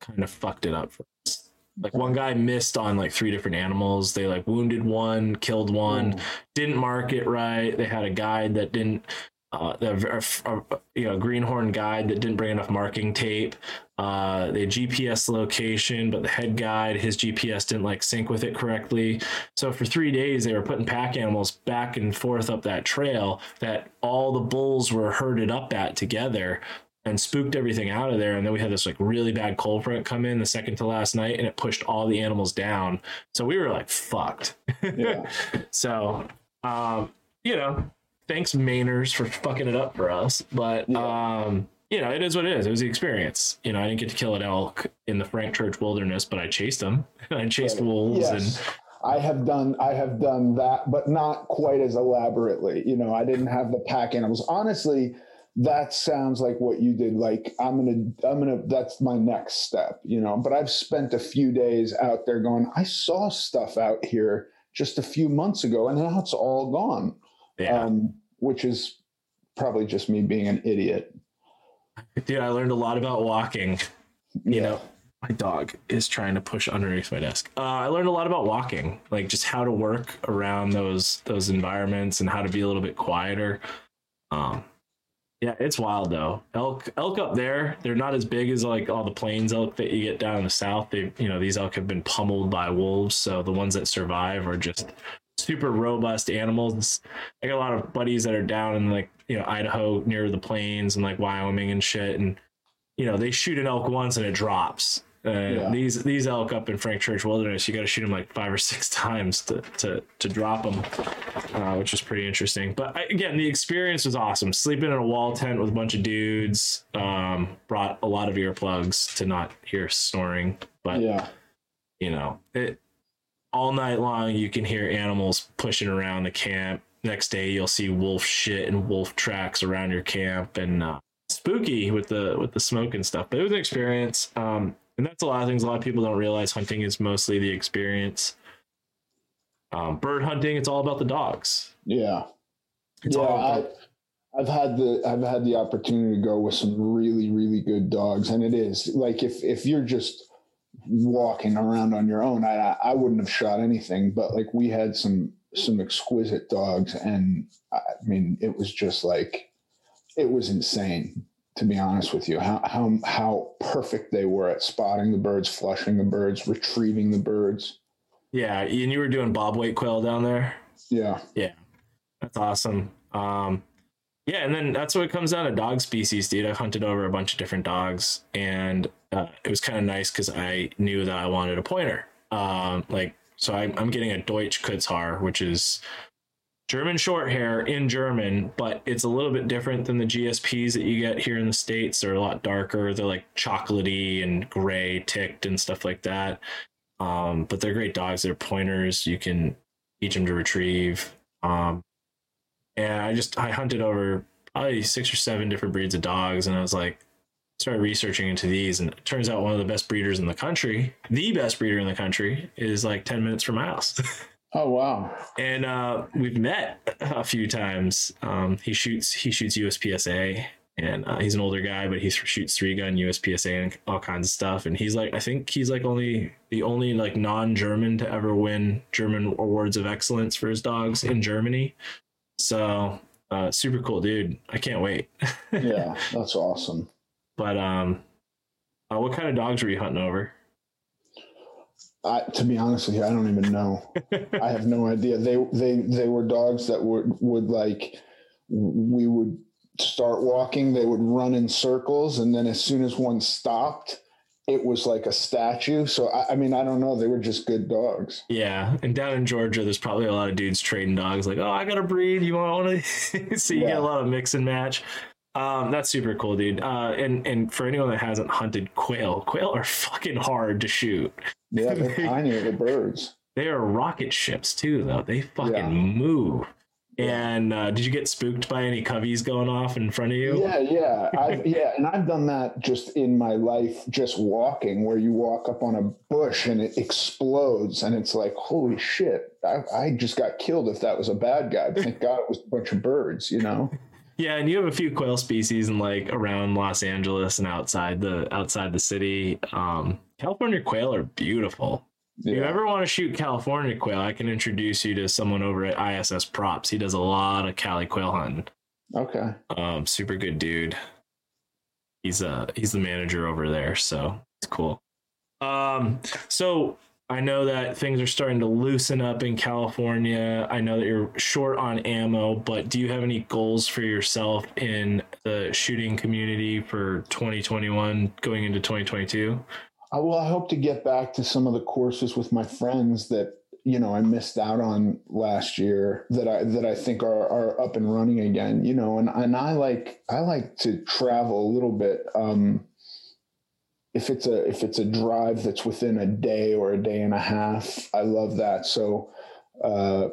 kind of fucked it up for us. Like one guy missed on like three different animals. They like wounded one, killed one, Ooh. didn't mark it right. They had a guide that didn't, uh, a, a, you know, greenhorn guide that didn't bring enough marking tape. Uh, the GPS location, but the head guide, his GPS didn't like sync with it correctly. So for three days, they were putting pack animals back and forth up that trail that all the bulls were herded up at together and spooked everything out of there. And then we had this like really bad cold front come in the second to last night and it pushed all the animals down. So we were like fucked. Yeah. [LAUGHS] so, um, you know, thanks Mainers for fucking it up for us. But, Yeah. um, you know, it is what it is. It was the experience. You know, I didn't get to kill an elk in the Frank Church Wilderness, but I chased them. [LAUGHS] I chased Right. wolves Yes. I have done I have done that, but not quite as elaborately. You know, I didn't have the pack animals. Honestly, that sounds like what you did. Like I'm gonna I'm gonna that's my next step, you know. But I've spent a few days out there going, I saw stuff out here just a few months ago, and now it's all gone. yeah. Um, which is probably just me being an idiot. Dude, I learned a lot about walking. You Yeah. know, my dog is trying to push underneath my desk. Uh, I learned a lot about walking, like just how to work around those those environments and how to be a little bit quieter. Um, yeah, it's wild though. Elk elk up there, they're not as big as like all the plains elk that you get down in the south. They, you know, these elk have been pummeled by wolves, so the ones that survive are just super robust animals. I got a lot of buddies that are down in like you know Idaho near the plains and like Wyoming and shit, and you know they shoot an elk once and it drops. Uh, Yeah. These these elk up in Frank Church Wilderness, you got to shoot them like five or six [LAUGHS] times to to to drop them, uh, which is pretty interesting. But I, again, the experience was awesome. Sleeping in a wall tent with a bunch of dudes um, brought a lot of earplugs to not hear snoring, but Yeah. you know it all night long you can hear animals pushing around the camp next day you'll see wolf shit and wolf tracks around your camp and uh, spooky with the with the smoke and stuff but it was an experience um and that's a lot of things a lot of people don't realize. Hunting is mostly the experience. Um bird hunting it's all about the dogs. Yeah. it's yeah, all I, about, I've had the I've had the opportunity to go with some really really good dogs, and it is like if if you're just walking around on your own, I I wouldn't have shot anything, but like we had some some exquisite dogs, and I mean it was just like it was insane to be honest with you how how how perfect they were at spotting the birds, flushing the birds, retrieving the birds. yeah and you were doing bobwhite quail down there Yeah, yeah, That's awesome. Um, yeah, and then that's what it comes down to dog species, dude. I've hunted over a bunch of different dogs, and uh, it was kind of nice because I knew that I wanted a pointer. Um, like, so I'm, I'm getting a Deutsch Kurzhaar, which is German short hair in German, but it's a little bit different than the GSPs that you get here in the States. They're a lot darker. They're like chocolatey and gray ticked and stuff like that. Um, but they're great dogs. They're pointers. You can teach them to retrieve. Um, and I just I hunted over probably six or seven different breeds of dogs, and I was like, started researching into these, and it turns out one of the best breeders in the country, the best breeder in the country, is like ten minutes from my house, [LAUGHS] Oh wow. and uh, we've met a few times. Um, he shoots he shoots USPSA, and uh, he's an older guy, but he shoots three gun USPSA and all kinds of stuff. And he's like, I think he's like only the only like non-German to ever win German awards of excellence for his dogs in Germany. So uh, super cool, dude. I can't wait. Yeah, [LAUGHS] that's awesome. But um, uh, what kind of dogs were you hunting over? I, to be honest with you, I don't even know. [LAUGHS] I have no idea. They they they were dogs that would would like we would start walking, they would run in circles, and then as soon as one stopped, it was like a statue. So I, I mean, I don't know. They were just good dogs. Yeah, and down in Georgia, there's probably a lot of dudes trading dogs. Like, oh, I got a breed. You want to? [LAUGHS] so you get a lot of mix and match. Um, that's super cool, dude. Uh, and and for anyone that hasn't hunted quail, quail are fucking hard to shoot. Yeah, they're [LAUGHS] tiny little birds. They are rocket ships too, though. They fucking Yeah. move. And uh, did you get spooked by any coveys going off in front of you? Yeah, yeah, I, yeah, and I've done that just in my life, just walking, where you walk up on a bush and it explodes, and it's like, holy shit! I, I just got killed. If that was a bad guy, thank God it was a bunch of birds, you know. [LAUGHS] Yeah, and you have a few quail species in like around Los Angeles and outside the outside the city. Um, California quail are beautiful. Yeah. If you ever want to shoot California quail, I can introduce you to someone over at ISS Props. He does a lot of Cali quail hunting. Okay. Um, super good dude. He's uh he's the manager over there, so it's cool. Um, so I know that things are starting to loosen up in California. I know that you're short on ammo, but do you have any goals for yourself in the shooting community for 2021 going into 2022? Uh, well, I hope to get back to some of the courses with my friends that you know I missed out on last year that I that I think are are up and running again. You know, and and I like I like to travel a little bit. Um, if it's a if it's a drive that's within a day or a day and a half, I love that. So, uh,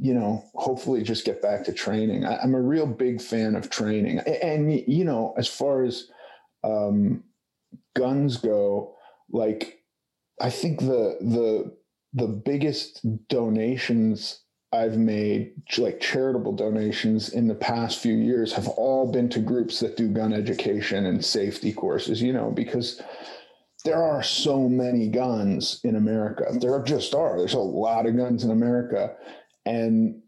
you know, hopefully just get back to training. I, am a real big fan of training, and, and you know, as far as um, guns go, like I think the the the biggest donations I've made, like charitable donations in the past few years, have all been to groups that do gun education and safety courses, you know, because there are so many guns in America. There just are. There's a lot of guns in America. And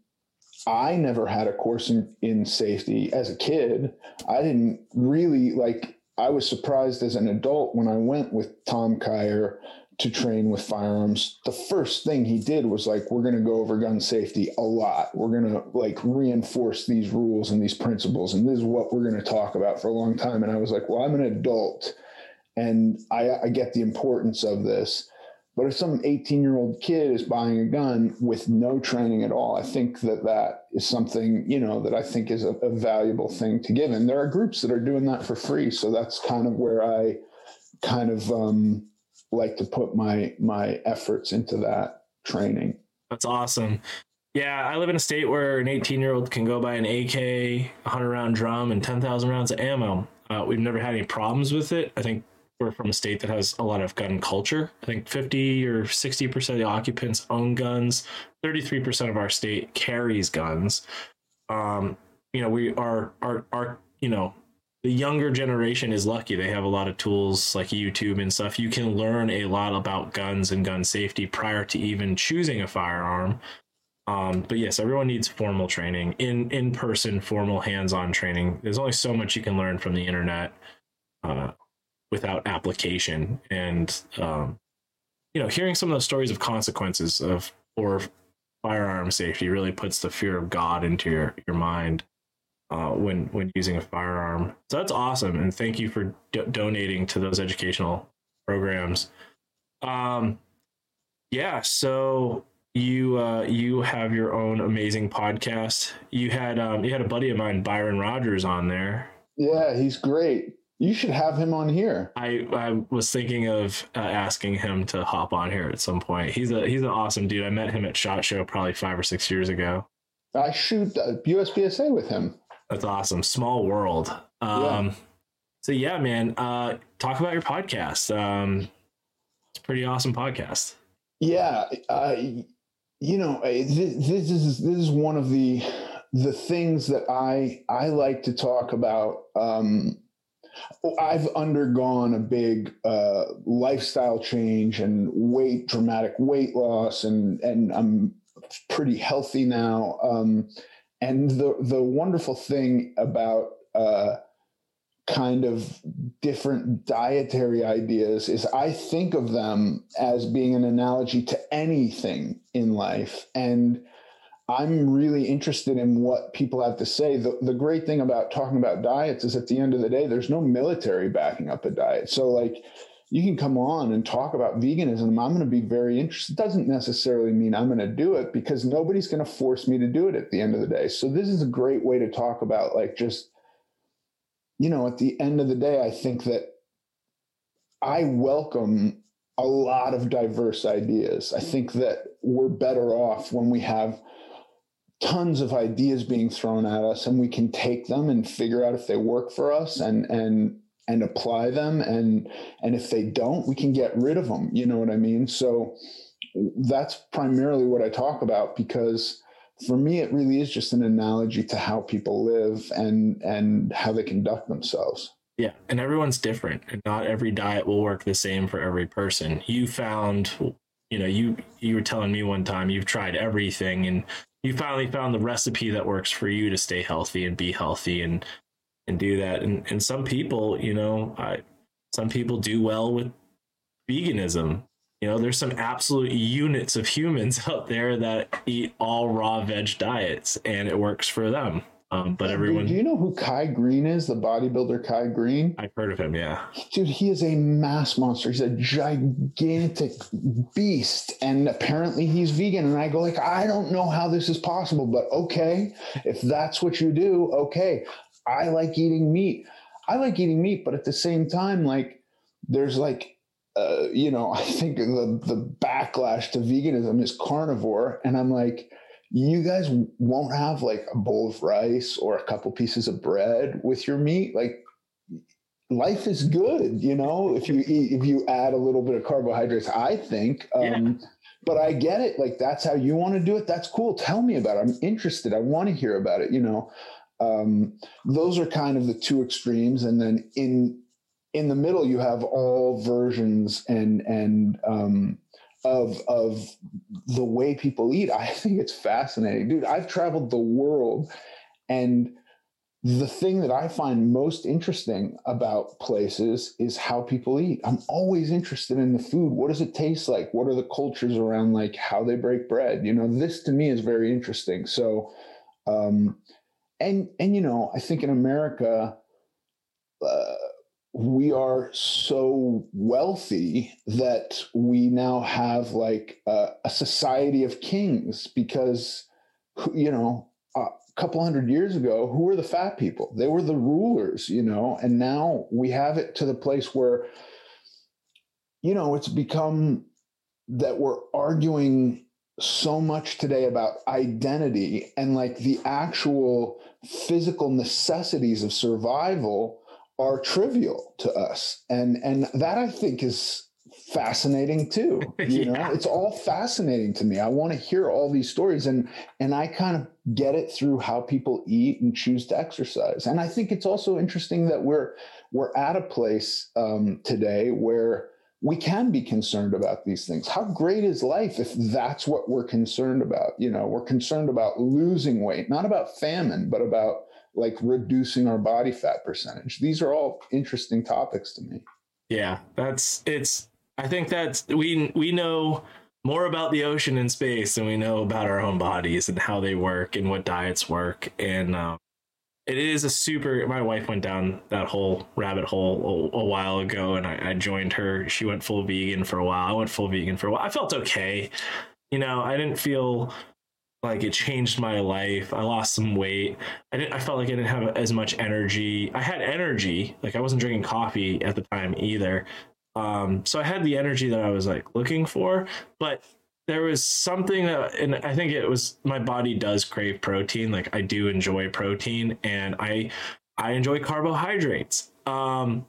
I never had a course in, in safety as a kid. I didn't really like, I was surprised as an adult when I went with Tom Kyer to train with firearms, the first thing he did was like, we're going to go over gun safety a lot. We're going to like reinforce these rules and these principles. And this is what we're going to talk about for a long time. And I was like, well, I'm an adult and I, I get the importance of this. But if some 18 year old kid is buying a gun with no training at all, I think that that is something, you know, that I think is a, a valuable thing to give. And there are groups that are doing that for free. So that's kind of where I kind of, um, like to put my my efforts into that training. That's awesome. Yeah, I live in a state where an 18 year old can go buy an AK, 100 round drum, and 10,000 rounds of ammo. Uh, we've never had any problems with it. I think we're from a state that has a lot of gun culture. I think 50 or 60% of the occupants own guns. 33% of our state carries guns. Um, you know, we are, our, our, you know, the younger generation is lucky. They have a lot of tools like YouTube and stuff. You can learn a lot about guns and gun safety prior to even choosing a firearm. Um, but yes, everyone needs formal training, in in person, formal hands-on training. There's only so much you can learn from the internet uh, without application. And um, you know, hearing some of those stories of consequences of or firearm safety really puts the fear of God into your your mind uh, when when using a firearm. So that's awesome, and thank you for do- donating to those educational programs. Um, yeah, so you uh, you have your own amazing podcast. You had um, you had a buddy of mine, Byron Rogers, on there. Yeah, he's great. You should have him on here. I, I was thinking of uh, asking him to hop on here at some point. He's a he's an awesome dude. I met him at Shot Show probably five or six years ago. I shoot USPSA with him. That's awesome. Small world. Um, yeah. So yeah, man. Uh, talk about your podcast. Um, it's a pretty awesome podcast. Yeah, uh, you know, this, this is this is one of the the things that I I like to talk about. Um, I've undergone a big uh, lifestyle change and weight, dramatic weight loss, and and I'm pretty healthy now. Um, and the the wonderful thing about uh, kind of different dietary ideas is I think of them as being an analogy to anything in life. And I'm really interested in what people have to say. The, the great thing about talking about diets is at the end of the day, there's no military backing up a diet. So, like, you can come on and talk about veganism. I'm going to be very interested. Doesn't necessarily mean I'm going to do it because nobody's going to force me to do it at the end of the day. So this is a great way to talk about like just, you know, at the end of the day, I think that I welcome a lot of diverse ideas. I think that we're better off when we have tons of ideas being thrown at us and we can take them and figure out if they work for us and and and apply them and and if they don't we can get rid of them you know what i mean so that's primarily what i talk about because for me, it really is just an analogy to how people live and and how they conduct themselves. Yeah, and everyone's different, and not every diet will work the same for every person. You found, you know, you you were telling me one time you've tried everything, and you finally found the recipe that works for you to stay healthy and be healthy and and do that. And and some people, you know, I some people do well with veganism. You know, there's some absolute units of humans [LAUGHS] out there that eat all raw veg diets, and it works for them. Um, but everyone, do you know who Kai Greene is? The bodybuilder Kai Greene. I've heard of him. Yeah, dude, he is a mass monster. He's a gigantic beast, and apparently he's vegan. And I go like, I don't know how this is possible, but okay, if that's what you do, okay. I like eating meat. I like eating meat, but at the same time, like, there's like uh, you know, [LAUGHS] I think the the backlash to veganism is carnivore, and I'm like, you guys won't have like a bowl of rice or a couple pieces of bread with your meat? Like life is good you know? If you eat if you add a little bit of carbohydrates i think um, yeah. but i get it. Like that's how you want to do it. That's cool. Tell me about it. I'm interested. I want to hear about it you know um, those are kind of the two extremes and then in in the middle you have all versions and and um, of of the way people eat. I think it's fascinating, dude. I've traveled the world, and the thing that I find most interesting about places is how people eat. I'm always interested in the food. What does it taste like? What are the cultures around like how they break bread? You know, this to me is very interesting. So, um, and and you know, I think in America. Uh, we are so wealthy that we now have like a, a society of kings because you know a couple hundred years ago who were the fat people they were the rulers you know and now we have it to the place where you know it's become that we're arguing so much today about identity and like the actual physical necessities of survival are trivial to us. And and that i think is fascinating too [LAUGHS] you yeah. know it's all fascinating to me. I want to hear all these stories and and i kind of get it through how people eat and choose to exercise. And i think it's also interesting that we're we're at a place um, today where we can be concerned about these things how great is life if that's what we're concerned about you know we're concerned about losing weight not about famine but about like reducing our body fat percentage. These are all interesting topics to me. Yeah, that's it's I think that's we we know more about the ocean and space than we know about our own bodies and how they work and what diets work and um, it is a super my wife went down that whole rabbit hole a, a while ago and I, I, joined her she went full vegan for a while i went full vegan for a while i felt okay you know i didn't feel like it changed my life. I lost some weight. I didn't I felt like I didn't have as much energy. I had energy, like I wasn't drinking coffee at the time either. Um so I had the energy that I was like looking for, but there was something that and I think it was my body does crave protein. Like I do enjoy protein and I I enjoy carbohydrates. Um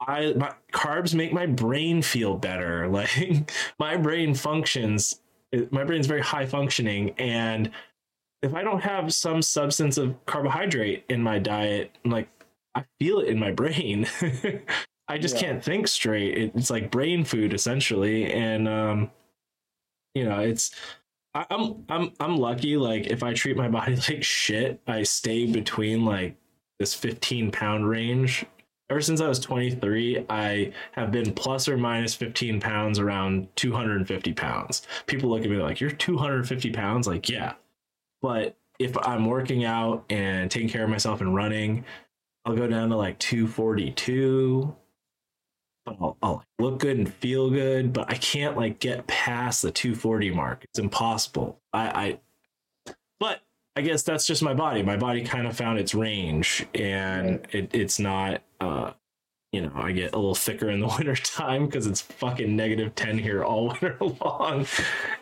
I my carbs make my brain feel better. [LAUGHS] Like my brain functions my brain's very high functioning and if i don't have some substance of carbohydrate in my diet I'm like i feel it in my brain [LAUGHS] i just yeah. can't think straight it's like brain food essentially and um you know it's I, i'm i'm i'm lucky like if i treat my body [LAUGHS] like shit i stay between like this 15 pound range ever since I was 23, I have been plus or minus 15 pounds around 250 pounds. People look at me like, you're 250 pounds? Like, yeah. But if I'm working out and taking care of myself and running, I'll go down to like 242. But I'll, I'll look good and feel good, but I can't like get past the 240 mark. It's impossible. I, I but I guess that's just my body. My body kind of found its range, and it, it's not. Uh, you know, I get a little thicker in the [LAUGHS] winter time because it's fucking negative ten here all [LAUGHS] winter long,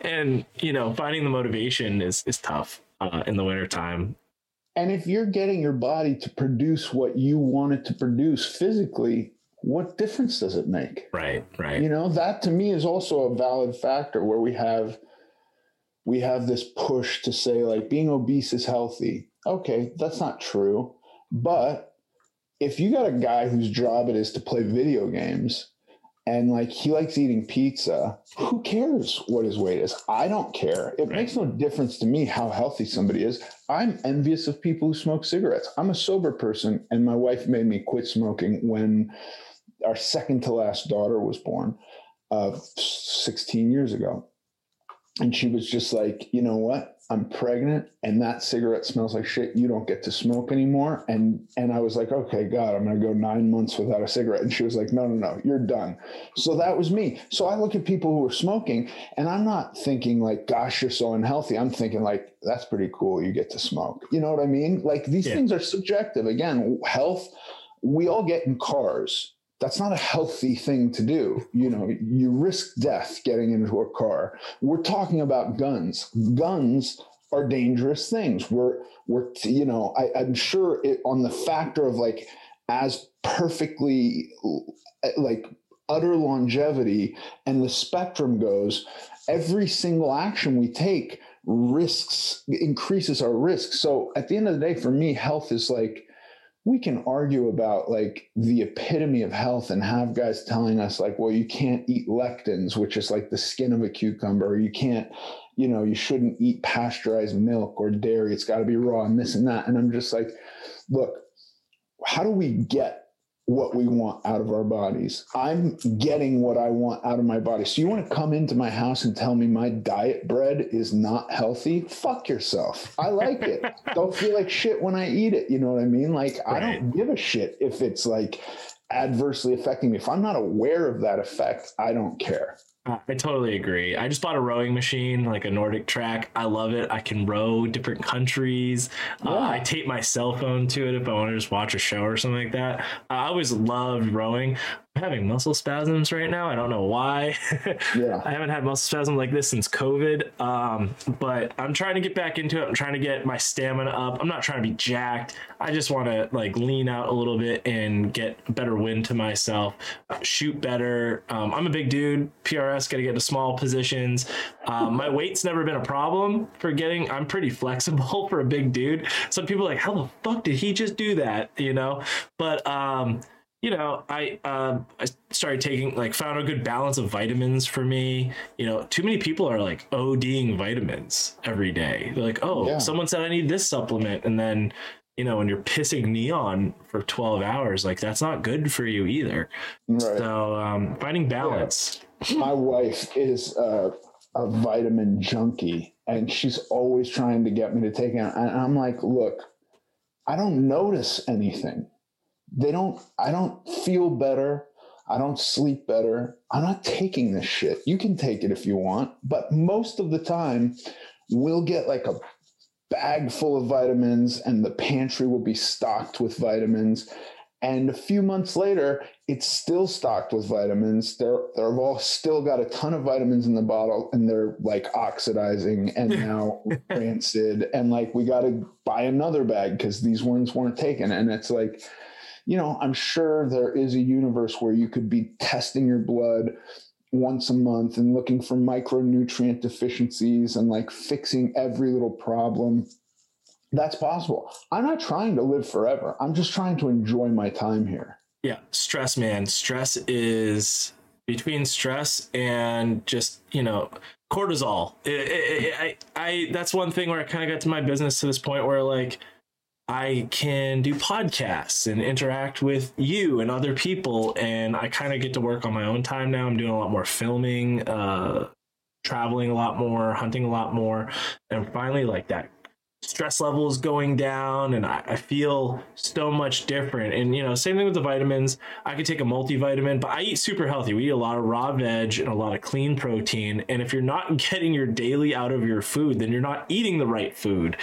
and you know, finding the motivation is is tough uh, in the winter time. And if you're getting your body to produce what you want it to produce physically, what difference does it make? Right, right. You know, that to me is also a valid factor where we have we have this push to say like being obese is healthy. Okay, that's not true. But if you got a guy whose job it is to play video games and like he likes eating pizza, who cares what his weight is? I don't care. It right. makes no difference to me how healthy somebody is. I'm envious of people who smoke cigarettes. I'm a sober person, and my wife made me quit smoking when our second to last daughter was born uh, 16 years ago. And she was just like, you know what? I'm pregnant and that cigarette smells like shit. You don't get to smoke anymore. And and I was like, okay, God, I'm gonna go nine months without a cigarette. And she was like, no, no, no, you're done. So that was me. So I look at people who are smoking and I'm not thinking like, gosh, you're so unhealthy. I'm thinking like, that's pretty cool. You get to smoke. You know what I mean? Like these yeah. things are subjective. Again, health, we all get in cars that's not a healthy thing to do. You know, you risk death getting into a car. We're talking about guns. Guns are dangerous things. We're we're you know, I, I'm sure it, on the factor of like as perfectly like utter longevity and the spectrum goes, every single action we take risks increases our risk. So at the end of the day, for me, health is like we can argue about like the epitome of health and have guys telling us like well you can't eat lectins which is like the skin of a cucumber or you can't you know you shouldn't eat pasteurized milk or dairy it's got to be raw and this and that. And i'm just like look how do we get what we want out of our bodies. I'm getting what I want out of my body. So you want to come into my house and tell me my diet bread is not healthy? Fuck yourself. I like it. [LAUGHS] don't feel like shit when I eat it. You know what I mean? Like right. I don't give a shit if it's like adversely affecting me. If I'm not aware of that effect, I don't care. I totally agree. I just bought a rowing machine, like a NordicTrack. I love it. I can row different countries. Uh, yeah. Uh, I tape my cell phone to it if I want to just watch a show or something like that. I always loved rowing having muscle spasms right now. I don't know why. [LAUGHS] yeah. I haven't had muscle spasms like this since COVID. Um, but I'm trying to get back into it. I'm trying to get my stamina up. I'm not trying to be jacked. I just want to like lean out a little bit and get better wind to myself, shoot better. Um, I'm a big dude. PRS got to get to small positions. Um, my weight's never been a problem for getting. I'm pretty flexible [LAUGHS] for a big dude. Some people are like, how the fuck did he just do that? You know, but um, you know, I um, I started taking like found a good balance of vitamins for me. You know, too many people are like ODing vitamins every day. They're like, oh, yeah. someone said I need this supplement, and then you know, when you're pissing neon for 12 hours, like that's not good for you either. Right. So um, finding balance. Yeah. My wife is a, a vitamin junkie, and she's always trying to get me to take it. And I'm like, look, I don't notice anything they don't i don't feel better. I don't sleep better. I'm not taking this shit. You can take it if you want but most of the time we'll get like a bag full of vitamins and the pantry will be stocked with vitamins. And a few months later it's still stocked with vitamins. They're they've all still got a ton of vitamins in the bottle and they're like oxidizing and [LAUGHS] now rancid. And like we got to buy another bag because these ones weren't taken. And it's like you know, I'm sure there is a universe where you could be testing your blood once a month and looking for micronutrient deficiencies and like fixing every little problem. That's possible. I'm not trying to live forever. I'm just trying to enjoy my time here. Yeah, stress, man. Stress is between stress and just, you know, cortisol. It, it, it, I, I, that's one thing where I kind of got to my business to this point where like, I can do podcasts and interact with you and other people. And I kind of get to work on my own time now. I'm doing a lot more filming, uh, traveling a lot more, hunting a lot more. And finally, like that stress level is going down and I, I, feel so much different. And, you know, same thing with the vitamins. I could take a multivitamin, but I eat super healthy. We eat a lot of raw veg and a lot of clean protein. And if you're not [LAUGHS] getting your daily out of your food, then you're not eating the right food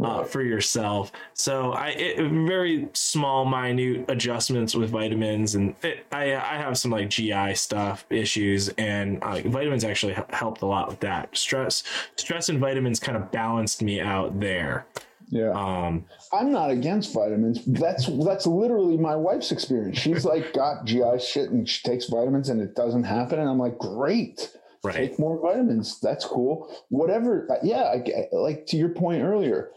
uh, for yourself. So I it, very small, minute adjustments with vitamins, and it, I I have some like GI stuff issues, and uh, vitamins actually helped a lot with that. Stress stress and vitamins kind of balanced me out there. Yeah. Um, I'm not against vitamins. That's that's literally my wife's experience. She's like got GI shit and she takes vitamins and it doesn't happen. And I'm like, great. Right. Take more vitamins. That's cool. Whatever. uh, Yeah. I, like to your point earlier,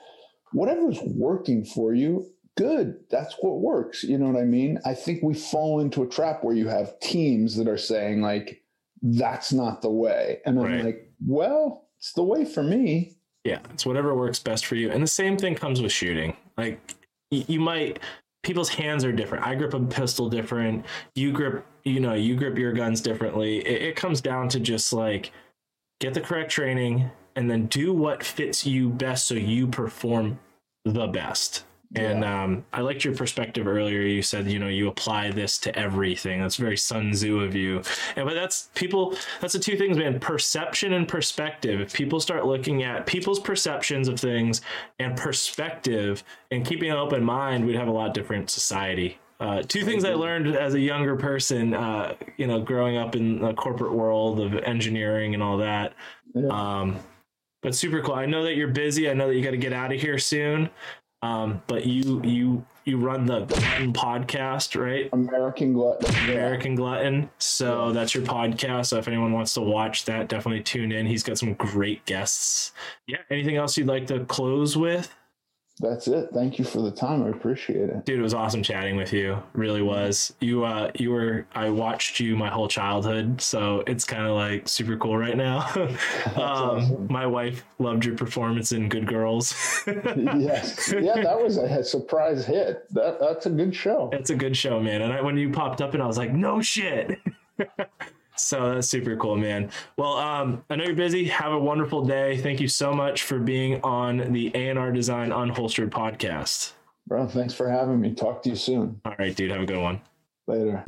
whatever's working for you, good. That's what works. You know what I mean? I think we fall into a trap where you have teams that are saying like, that's not the way. And I'm Right. like, well, it's the way for me. Yeah, it's whatever works best for you. And the same thing comes with shooting. Like y- you might people's hands are different. I grip a pistol different. You grip, you know, you grip your guns differently. It, it comes down to just like get the correct training and then do what fits you best so you perform the best. And um, I liked your perspective earlier. You said, you know, you apply this to everything. That's very Sun Tzu of you. And but that's people. That's the two things, man. Perception and perspective. If people start looking at people's perceptions of things and perspective, and keeping an open mind, we'd have a lot different society. Uh, two things I learned as a younger person, uh, you know, growing up in the corporate world of engineering and all that. Yeah. Um, but super cool. I know that you're busy. I know that you got to get out of here soon. Um, but you you you run the Glutton podcast, right? American glutton. Yeah. American Glutton. So Yeah. that's your podcast. So if anyone wants to watch that, definitely tune in. He's got some great guests. Yeah. Anything else you'd like to close with? That's it. Thank you for the time. I appreciate it. Dude, it was awesome chatting with you. Really was. You uh you were I watched you my whole childhood, so it's kind of like super cool right now. [LAUGHS] um awesome. my wife loved your performance in Good Girls. [LAUGHS] yes. [LAUGHS] Yeah, that was a surprise hit. That that's a good show. It's a good show, man. And I, when you popped up, and I was like, no shit. So that's super cool, man. Well, um, I know you're busy. Have a wonderful day. Thank you so much for being on the ANR Design Unholstered podcast. Bro, thanks for having me. Talk to you soon. All right, dude. Have a good one. Later.